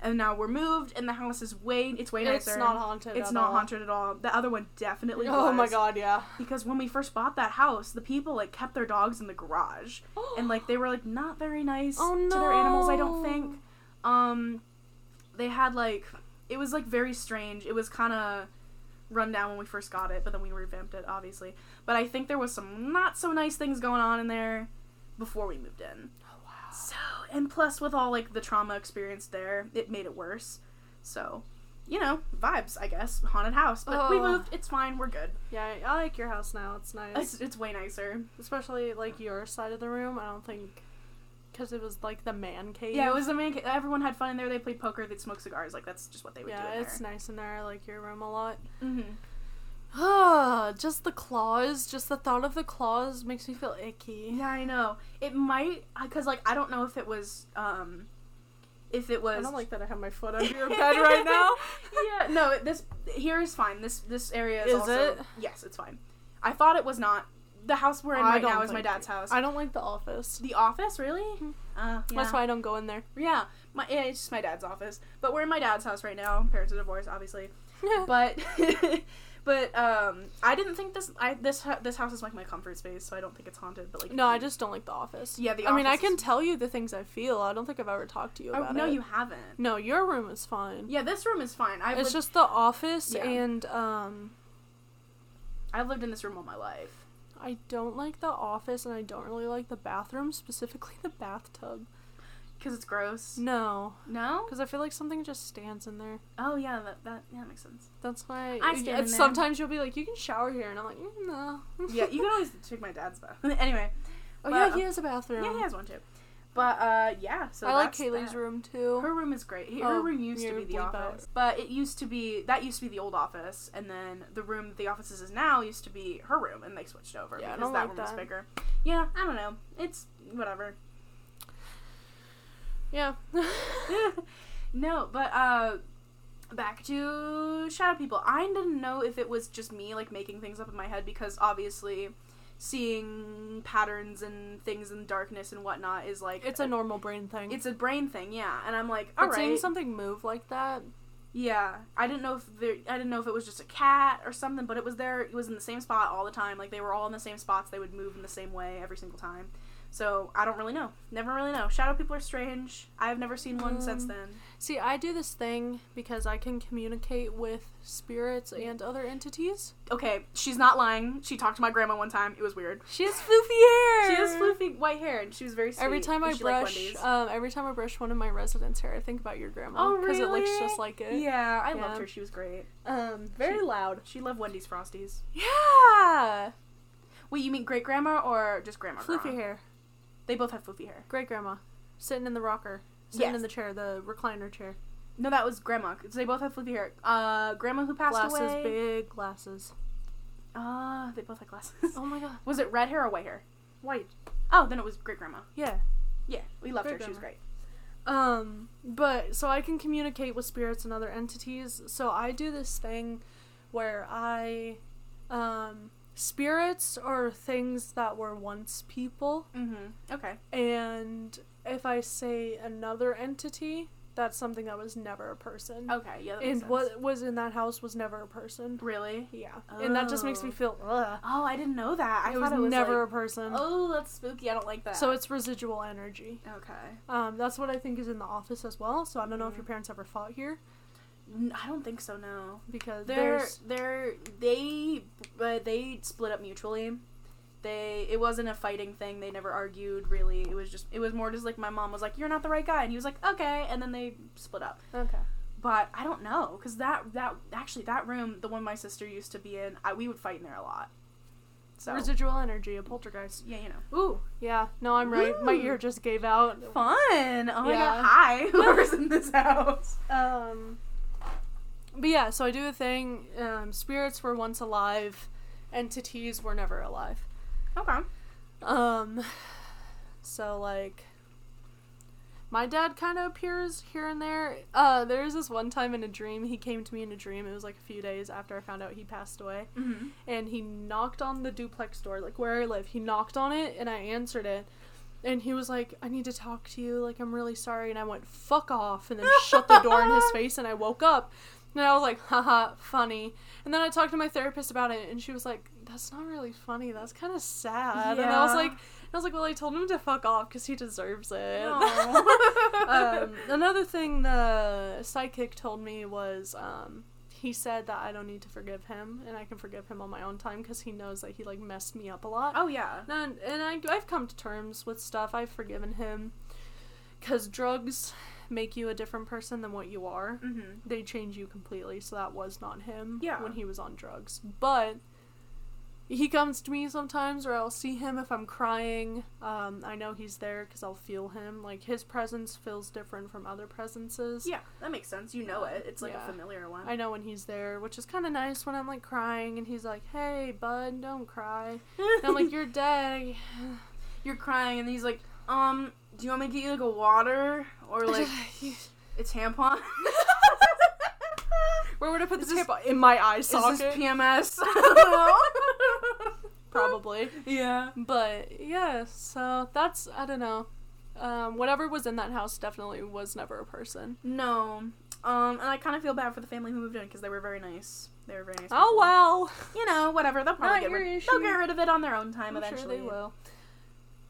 And now we're moved, and the house is way it's way nicer. It's not haunted. It's at not all. haunted at all. The other one definitely. Oh my god, yeah. Because when we first bought that house, the people like kept their dogs in the garage, and like they were like not very nice Oh, to their animals. I don't think. Um, they had like it was like very strange. It was kind of run down when we first got it, but then we revamped it, obviously. But I think there was some not so nice things going on in there before we moved in. Oh wow. So, and plus with all like the trauma experienced there, it made it worse. So, you know, vibes, I guess. Haunted house, but we Oh. moved. It's fine. We're good. Yeah, I like your house now. It's nice, It's, it's way nicer. especially like your side of the room. I don't think because it was like the man cave. Yeah, it was the man ca- Everyone had fun in there. They played poker. They'd smoke cigars. Like that's just what they would do. Yeah, it's nice in there. I like your room a lot. Mm-hmm. Ah, just the claws. Just the thought of the claws makes me feel icky. Yeah, I know. It might because like I don't know if it was um, if it was. I don't like that I have my foot under your bed right now. yeah, no. This here is fine. This this area is, Is also it? yes, it's fine. I thought it was not. The house we're in I right now is my dad's house. I don't like the office. the office, really? Mhm. Uh, yeah. That's why I don't go in there. Yeah, my yeah, it's just my dad's office. But we're in my dad's house right now. Parents are divorced, obviously. But but um, I didn't think this. I this this house is like my comfort space, so I don't think it's haunted. But like no, I just don't like the office. Yeah, the I mean, I can tell you the things I feel. I don't think I've ever talked to you Oh, about no, it. you haven't. No, your room is fine. Yeah, this room is fine. I've it's lived, just the office Yeah. and um I've lived in this room all my life. I don't like the office and I don't really like the bathroom, specifically the bathtub. Because it's gross. No, No? because I feel like something just stands in there. Oh, yeah, that, that, yeah, that makes sense. That's why. I stand in there. sometimes you'll be like, you can shower here, and I'm like, mm, no. Yeah, you can always take my dad's bath. anyway. oh but, yeah, um, he has a bathroom. Yeah, he has one too. But, uh, yeah, so I like Kaylee's that. room too. Her room is great. He- Oh, Her room used to be the bleep out. office, but it used to be that used to be the old office, and then the room that the office is now used to be her room, and they switched over Yeah, I because that like room was that. bigger. Yeah, I don't know. It's whatever. yeah. no, but uh, back to Shadow People. I didn't know if it was just me like making things up in my head because obviously seeing patterns and things in darkness and whatnot is like it's a normal brain thing. it's a brain thing, yeah. And I'm like, but all seeing something move like that. yeah. I didn't know if there, I didn't know if it was just a cat or something, but it was there. It was in the same spot all the time. Like they were all in the same spots. They would move in the same way every single time. So I don't really know. Never really know. Shadow people are strange. I've never seen one since Um, then. See, I do this thing because I can communicate with spirits and other entities. Okay, she's not lying. She talked to my grandma one time. It was weird. She has floofy hair. She has floofy white hair, and she was very sweet. Every time I brush, um, every time I brush one of my residents' hair, I think about your grandma. Oh, really? it looks just like it. yeah, I Yeah. loved her. She was great. Um, very She- loud. She loved Wendy's Frosties. Yeah. Wait, you mean great grandma or just grandma? Floofy grandma? hair. They both have floofy hair. Great grandma. Sitting in the rocker. Sitting Yes. in the chair, the recliner chair. No, that was grandma. 'cause they both have floofy hair. Uh, grandma who passed glasses, away. big glasses. Ah, they both had glasses. Oh my god. Was it red hair or white hair? White. Oh, then it was great grandma. Yeah. Yeah, we loved Great her. She was great. Um, but so I can communicate with spirits and other entities. So I do this thing where I um spirits are things that were once people Mm-hmm. Okay. and if I say another entity, that's something that was never a person. Okay. Yeah. And sense. what was in that house was never a person. Really? Yeah. And that just makes me Oh. feel ugh. Oh, I didn't know that. I it thought was it was never like- a person. Oh, that's spooky. I don't like that. So it's residual energy. okay. Um, that's what I think is in the office as well. So I don't know if Mhm. your parents ever fought here I don't think so. No. because They're there's they're they but they split up mutually. They it wasn't a fighting thing. They never argued really. It was just it was more just like my mom was like you're not the right guy and he was like okay and then they split up. okay. But I don't know cuz that that actually that room the one my sister used to be in I, we would fight in there a lot. So Residual energy, a poltergeist. yeah, you know. Ooh, yeah. No, I'm right. My ear just gave out. Fun. Oh my Yeah. god. Hi. Whoever's in this house. Um, but yeah, so I do a thing. Um, spirits were once alive, entities were never alive. Okay. Um, so like, my dad kind of appears here and there. Uh, there was this one time in a dream. He came to me in a dream. It was like a few days after I found out he passed away, Mhm. and he knocked on the duplex door, like where I live. He knocked on it, and I answered it. And he was like, I need to talk to you. Like, I'm really sorry. And I went, fuck off. And then shut the door in his face. And I woke up. And I was like, haha, funny. And then I talked to my therapist about it. And she was like, that's not really funny. That's kind of sad. And I was like, I was like, well, I told him to fuck off because he deserves it. Um, another thing the psychic told me was um, he said that I don't need to forgive him and I can forgive him on my own time because he knows that he like messed me up a lot. Oh yeah. And, and I, I've come to terms with stuff. I've forgiven him because drugs make you a different person than what you are. Mm-hmm. They change you completely. So that was not him Yeah. when he was on drugs. But he comes to me sometimes, or I'll see him if I'm crying. Um, I know he's there because I'll feel him. Like his presence feels different from other presences. Yeah, that makes sense. You know it. It's like Yeah. a familiar one. I know when he's there, which is kind of nice when I'm like crying and he's like, "Hey, bud, don't cry." And I'm like, "You're dead." You're crying, and he's like, um, do you want me to get you like a water or like a tampon? Where would I put the tape? In my eye socket. Is this PMS? I don't know. probably. Yeah. But yeah, so that's I don't know. Um, whatever was in that house definitely was never a person. No. Um, and I kind of feel bad for the family who moved in because they were very nice. They were very nice. Oh well, You know, whatever. They'll probably Not get rid. issue. They'll get rid of it on their own time I'm eventually. sure they will.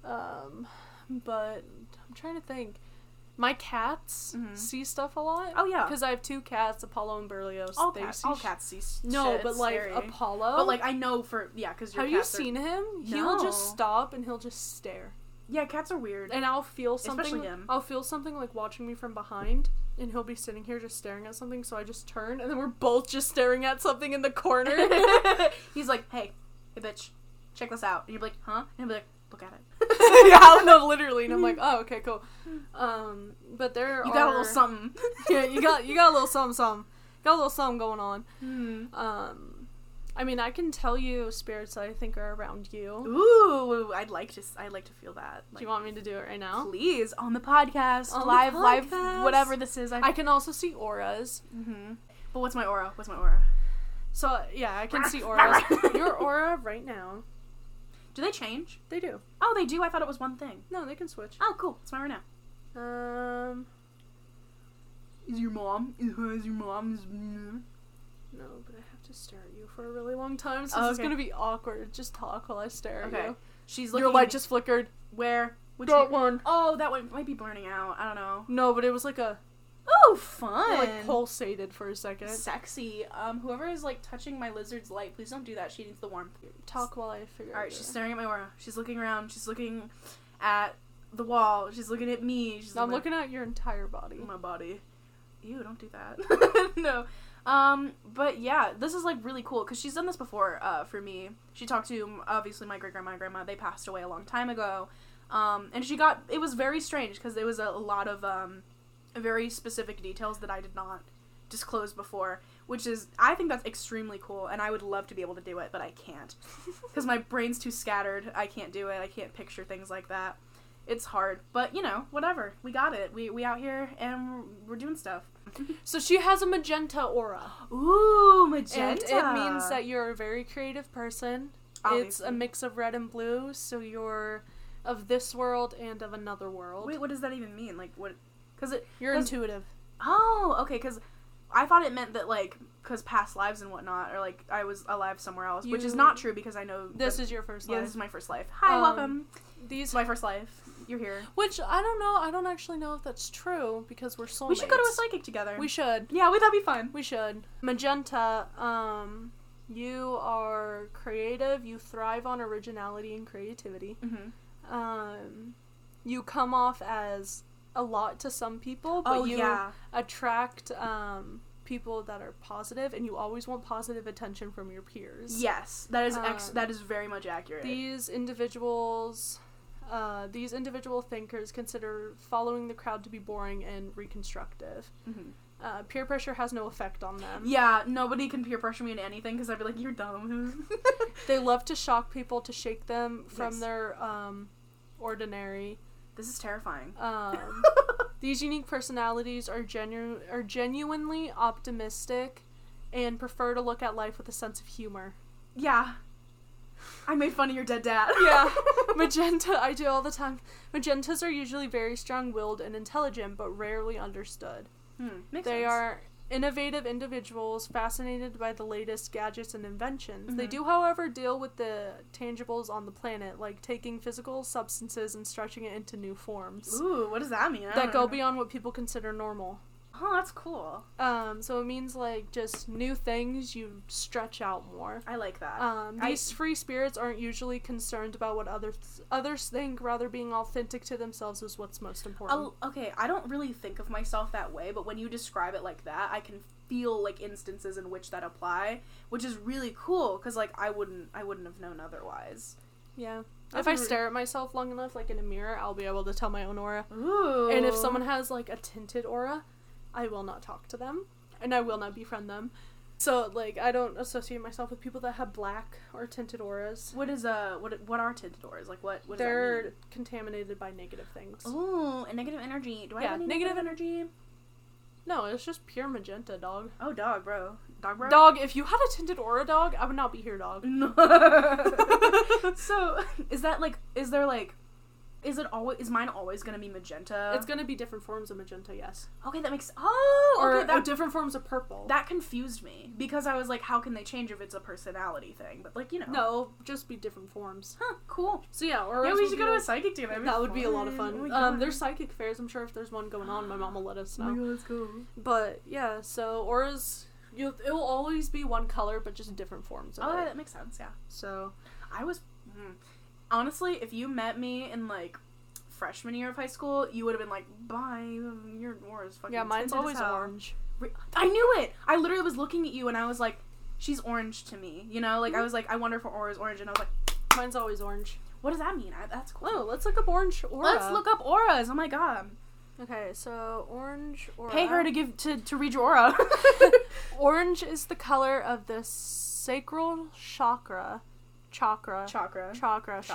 Um, but I'm trying to think. My cats Mhm. see stuff a lot. Oh yeah. because I have two cats, Apollo and Berlioz. all they see All sh- cats see. s- No, shit, but like scary. Apollo. But like I know for yeah, because have you seen him? He'll just stop and he'll just stare, Yeah, cats are weird. and I'll feel something. Especially him. I'll feel something like watching me from behind, and he'll be sitting here just staring at something. So I just turn, and then we're both just staring at something in the corner. He's like, hey, hey, bitch, check this out. And you're like, huh? And he'll be like, look at it. yeah, no, literally, and I'm like, oh, okay, cool. Um, but there You are got a little something. yeah, you got you got a little something, something. Got a little something going on. Hmm. Um, I mean, I can tell you spirits that I think are around you. Ooh, I'd like to. I'd like to feel that. Do you want me to do it right now? Please on the podcast, On the live, live, whatever this is. I can also see auras. hmm But what's my aura? What's my aura? So yeah, I can see auras. Your aura right now. Do they change? They do. Oh, they do. I thought it was one thing. No, they can switch. Oh, cool. It's my aura now. Um, Is your mom? Is your mom's? no, but I have to stare at you for a really long time, so Oh, it's okay. gonna be awkward. Just talk while I stare at Okay. you. She's looking. Your light just flickered. where? Which that one. Oh, that one might be burning out. I don't know. No, but it was like a Oh, it, fun. like pulsated for a second. Sexy. Um, whoever is like touching my lizard's light, please don't do that. She needs the warmth. Talk while I figure. All right, she's staring at my aura. She's looking around. She's looking at the wall. She's looking at me. She's I'm looking at your entire body. my body. Ew, don't do that. no. Um, but yeah, this is like really cool because she's done this before. Uh, for me, she talked to obviously my great grandma and grandma. They passed away a long time ago. Um, and she got it was very strange because there was a, a lot of um, very specific details that I did not disclose before, which is I think that's extremely cool, and I would love to be able to do it, but I can't because my brain's too scattered. I can't do it. I can't picture things like that. It's hard, but you know, whatever. We got it. We we out here and we're, we're doing stuff. So she has a magenta aura. Ooh, magenta. And it means that you're a very creative person. It's a mix of red and blue, so you're of this world and of another world. Wait, what does that even mean? Like what? Because it. you're 'cause- intuitive. Oh, okay. Because I thought it meant that like because past lives and whatnot, or like I was alive somewhere else, which is not true because I know This that- is your first yeah, life. this is my first life. Hi, Um, welcome. These my first life. You're here. Which I don't know. I don't actually know if that's true because we're soulmates. We should go to a psychic together. We should. yeah, we that'd be fun. We should. Magenta, um, you are creative. You thrive on originality and creativity. Mm-hmm. Um, you come off as a lot to some people, but Oh you yeah. attract um, people that are positive, and you always want positive attention from your peers. Yes, that is ex- Um, that is very much accurate. These individuals, uh, these individual thinkers consider following the crowd to be boring and reconstructive. Mhm. Uh, peer pressure has no effect on them. Yeah, nobody can peer pressure me into anything because I'd be like, "You're dumb." They love to shock people to shake them from Yes. their um, ordinary. This is terrifying. Um, these unique personalities are genu- are genuinely optimistic and prefer to look at life with a sense of humor. yeah, I made fun of your dead dad. Yeah. Magenta, I do all the time. Magentas are usually very strong willed and intelligent, but rarely understood. Hmm, They sense. are innovative individuals fascinated by the latest gadgets and inventions. They Mhm. do, however, deal with the tangibles on the planet, like taking physical substances and stretching it into new forms Ooh, what does that mean? I that go know. beyond what people consider normal. Oh, that's cool. Um, so it means like just new things you stretch out more. I like that. Um, I- these free spirits aren't usually concerned about what others others think. Rather, being authentic to themselves is what's most important. I'll, okay, I don't really think of myself that way, but when you describe it like that, I can feel like instances in which that apply, which is really cool because like I wouldn't I wouldn't have known otherwise. yeah. If I stare at myself long enough, like in a mirror, I'll be able to tell my own aura. Ooh. And if someone has like a tinted aura, I will not talk to them, and I will not befriend them. So like, I don't associate myself with people that have black or tinted auras. what is uh what what are tinted doors like what what They're that contaminated by negative things. Ooh, a negative energy. Do I Yeah, have any negative negative energy? No, it's just pure magenta, dog. Oh, dog, bro, dog, bro. Dog, if you had a tinted aura, dog, I would not be here, dog. No. so is that like is there like is it always is mine always gonna be magenta? It's gonna be different forms of magenta, yes, okay. That makes oh or okay. That, or different forms of purple. that confused me because I was like, how can they change if it's a personality thing? But like you know, no, just be different forms. huh? Cool. So yeah, or yeah, we should go to a psychic together. That would be a lot of fun. Oh um, there's psychic fairs. I'm sure if there's one going on, my mom will let us Oh know. God, let's go. But yeah, so auras, you it will always be one color, but just different forms. Of Oh, it. that makes sense. Yeah. So I was hmm. Honestly, if you met me in like freshman year of high school, you would have been like, "Bye, your aura's fucking." yeah, mine's always orange. I knew it. I literally was looking at you and I was like, "She's orange to me." You know, like. I was like, "I wonder if her aura is orange," and I was like, Mine's always orange. "What does that mean?" I, that's cool. Oh, let's look up orange aura. Let's look up auras. Oh my god. Okay, so orange aura. Pay her to give to to read your aura. Orange is the color of the sacral chakra. Chakra. Chakra. Chakra, Chakra.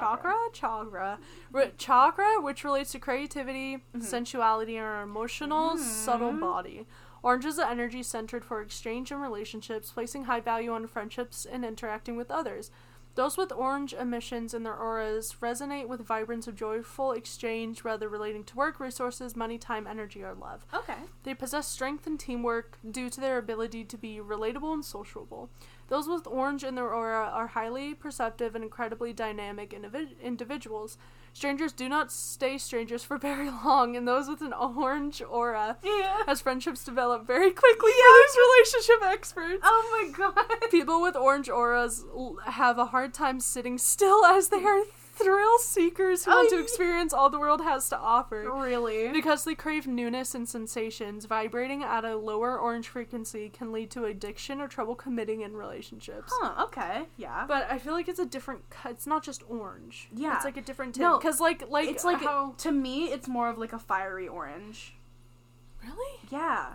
chakra, chakra, chakra, which relates to creativity, Mhm. sensuality, and our emotional, subtle Mhm. body. Orange is the energy centered for exchange and relationships, placing high value on friendships and interacting with others. Those with orange emissions in their auras resonate with vibrance of joyful exchange, whether relating to work, resources, money, time, energy, or love. Okay. They possess strength and teamwork due to their ability to be relatable and sociable. Those with orange in their aura are highly perceptive and incredibly dynamic individ- individuals. Strangers do not stay strangers for very long, and those with an orange aura, Yeah. as friendships develop very quickly for these relationship experts. Oh my god. People with orange auras l- have a hard time sitting still as they are thrill seekers who want to experience all the world has to offer. Really? Because they crave newness and sensations, vibrating at a lower orange frequency can lead to addiction or trouble committing in relationships. Huh. Okay. Yeah. But I feel like it's a different. It's not just orange. Yeah. it's like a different tint. No, because like like it's like how to me, it's more of like a fiery orange. really Yeah.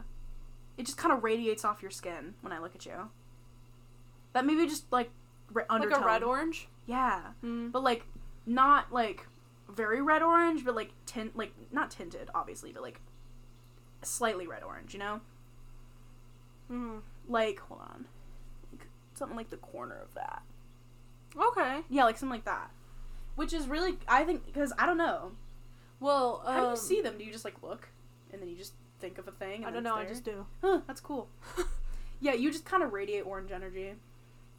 It just kind of radiates off your skin when I look at you. That maybe just like re- like a red orange. Yeah, Mm. but like not like very red orange, but like tint like not tinted obviously, but like slightly red orange. You know, Mm. like hold on, like, something like the corner of that. Okay. Yeah, like something like that. Which is really, I think, because I don't know. Well, um, How do you see them? Do you just like look, and then you just think of a thing? And I don't know. I just do. Huh, that's cool. Yeah, you just kind of radiate orange energy.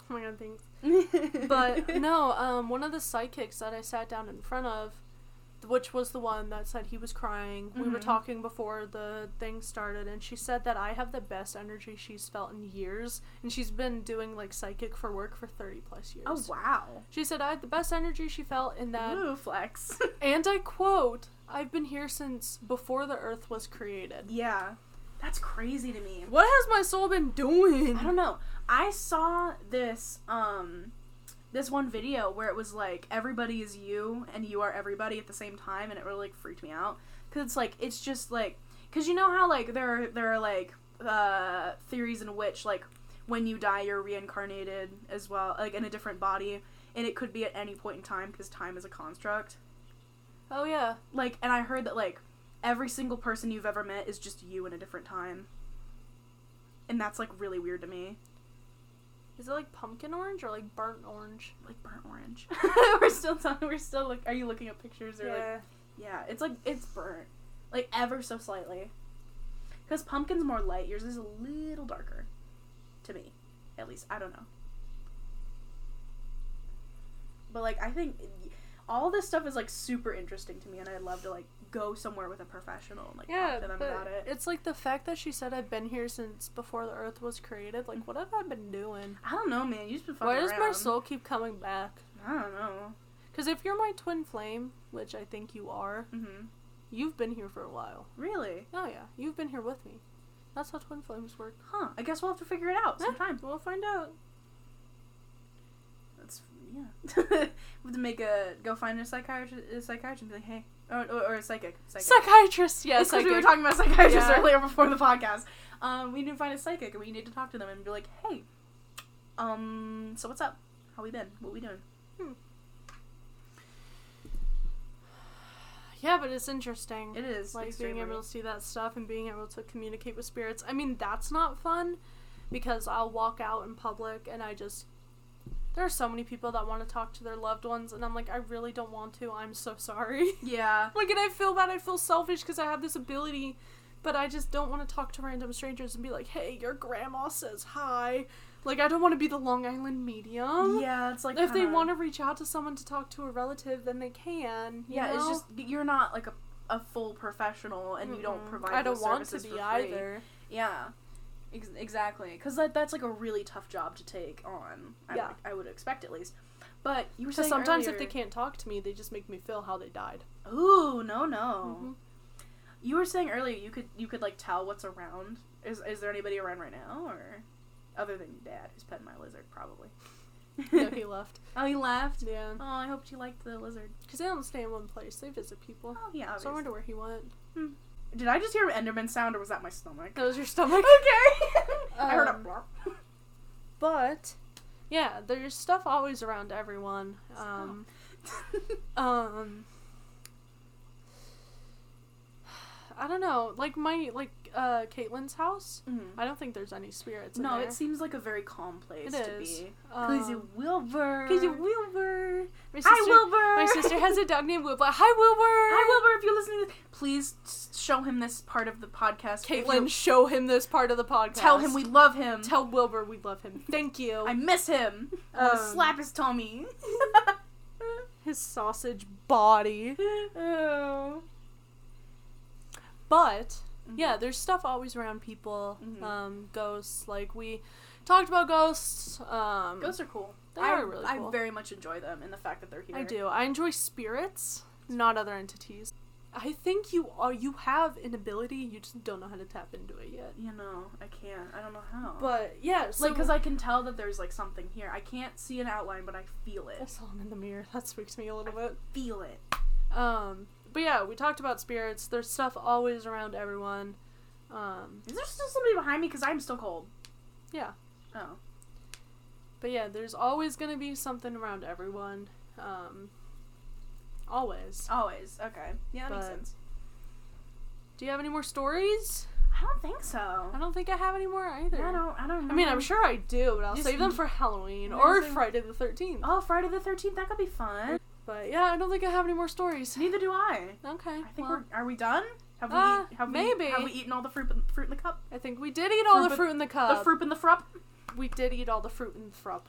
Oh my god, thanks. But no, um, one of the psychics that I sat down in front of, which was the one that said he was crying. We were Mhm. talking before the thing started, and she said that I have the best energy she's felt in years, and she's been doing like psychic for work for thirty plus years. Oh wow. She said I had the best energy she felt in that, Ooh, flex. and I quote, "I've been here since before the Earth was created." yeah, that's crazy to me. What has my soul been doing? I don't know. I saw this um this one video where it was like everybody is you and you are everybody at the same time and it really like freaked me out cuz it's like it's just like cuz you know how like there are, there are like uh theories in which like when you die you're reincarnated as well like in a different body and it could be at any point in time cuz time is a construct. Oh yeah. Like and I heard that like every single person you've ever met is just you in a different time. And that's like really weird to me. Is it like pumpkin orange or like burnt orange? like burnt orange. we're still talking. We're still like. Are you looking at pictures or like? Yeah, it's like it's burnt, like ever so slightly. Because pumpkin's more light. Yours is a little darker, to me, at least. I don't know. But like I think all this stuff is like super interesting to me, and I'd love to like go somewhere with a professional and like Yeah, talk to them about it. it's like the fact that she said I've been here since before the Earth was created. Like, what have I been doing? I don't know, man. You've been fucking Why does my soul keep coming back? I don't know. Because if you're my twin flame, which I think you are, mm-hmm. you've been here for a while. Really? Oh yeah, you've been here with me. That's how twin flames work. Huh? I guess we'll have to figure it out Yeah. sometime. We'll find out. That's yeah. we have to make a go find a psychiatrist, a psychiatrist, and be like, hey, or, or, or a psychic. psychic. Psychiatrist, yes. Because we were talking about psychiatrists Yeah. earlier before the podcast. Um, we need to find a psychic, and we need to talk to them and be like, hey, um, so what's up? How we been? What we doing? Yeah, but it's interesting. It is like extremely. being able to see that stuff and being able to communicate with spirits. I mean, that's not fun because I'll walk out in public and I just there are so many people that want to talk to their loved ones and I'm like I really don't want to. I'm so sorry. Yeah. like and I feel bad. I feel selfish because I have this ability, but I just don't want to talk to random strangers and be like, "Hey, your grandma says hi." Like I don't want to be the Long Island medium. yeah, it's like if they kinda- want to reach out to someone to talk to a relative, then they can. Yeah, it's just you're not like a, a full professional, and you don't provide. I don't want to be either. Yeah. Ex- exactly, because that, that's like a really tough job to take on. I Yeah. would, I would expect at least. But you were saying sometimes if they can't talk to me, they just make me feel how they died. Ooh, no, no. Mhm. You were saying earlier you could you could like tell what's around. Is is there anybody around right now, or other than your dad who's petting my lizard, probably? no, he left. oh, he left. Yeah. Oh, I hoped you liked the lizard. Because they don't stay in one place. They visit people. Oh, yeah. So I wonder where he went. Did I just hear an Enderman sound, or was that my stomach? That was your stomach. okay. I heard a Um, blurp. But, yeah, there's stuff always around everyone. Um, um, I don't know. Like my, like, uh, Caitlin's house. Mhm. I don't think there's any spirits in No, there. it seems like a very calm place It to is. be. Um, you Wilbur. You Wilbur. My Hi, Wilbur. My sister has a dog named Wilbur. Hi, Wilbur. Hi, Wilbur. If you're listening, to this, please show him this part of the podcast. Caitlin, show him this part of the podcast. tell him we love him. Tell Wilbur we love him. Thank you. I miss him. I want to Um, slap his tummy. His sausage body. oh. But yeah, Mm-hmm. there's stuff always around people. Mhm. Um, ghosts. Like we talked about ghosts. Um, Ghosts are cool. They I, are really Cool. I very much enjoy them and the fact that they're here. I do. I enjoy spirits, not other entities. I think you are. You have an ability. You just don't know how to tap into it yet. You know, I can't. I don't know how. But yeah, so like, cause I can tell that there's like something here. I can't see an outline, but I feel it. I saw him in the mirror. That spooked me a little bit. Feel it. Um, but yeah, we talked about spirits. There's stuff always around everyone. Um, Is there still somebody behind me? Cause I'm still cold. yeah. Oh. But yeah, there's always gonna be something around everyone. Um, always. Always. Okay. Yeah, that makes But- sense. Do you have any more stories? I don't think so. I don't think I have any more either. I don't. I don't. I mean. I'm sure I do, but I'll Just- save them for Halloween or. Friday the 13th. Oh, Friday the Thirteenth. That could be fun. But yeah, I don't think I have any more stories. Neither do I. Okay. I think well, we're. Are we done? Have we? Uh, have maybe. We, have we eaten all the fruit? Fruit in the cup. I think we did eat all Fruit the fruit in the cup. the fruit in the frup. We did eat all the fruit in the frup.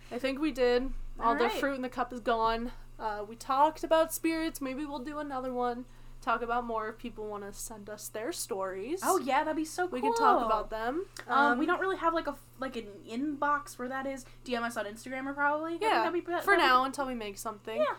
I think we did. All the fruit in the cup is gone. Uh, we talked about spirits. Maybe we'll do another one. Talk about more if people want to send us their stories. oh yeah, that'd be so cool. we can talk about them. Um, we don't really have like a like an inbox where that is. DM us on Instagram or probably. Yeah, be, for be- now until we make something. Yeah.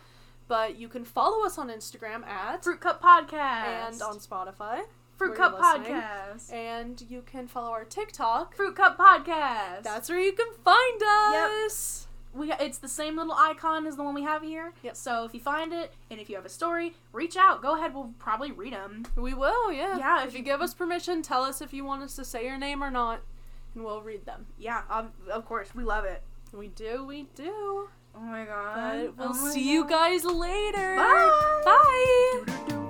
But you can follow us on Instagram at Fruit Cup Podcast and on Spotify. Fruit Cup. Podcast. And you can follow our TikTok. Fruit Cup Podcast. That's where you can find us. Yep. We. It's the same little icon as the one we have here. Yep. So if you find it and if you have a story, reach out. Go ahead. We'll probably read them. We will, yeah. Yeah, If, if you you- give us permission, tell us if you want us to say your name or not, and we'll read them. Yeah. Um, of course, we love it. We do, we do. Oh my god. But we'll Oh see you guys later. Bye. Bye.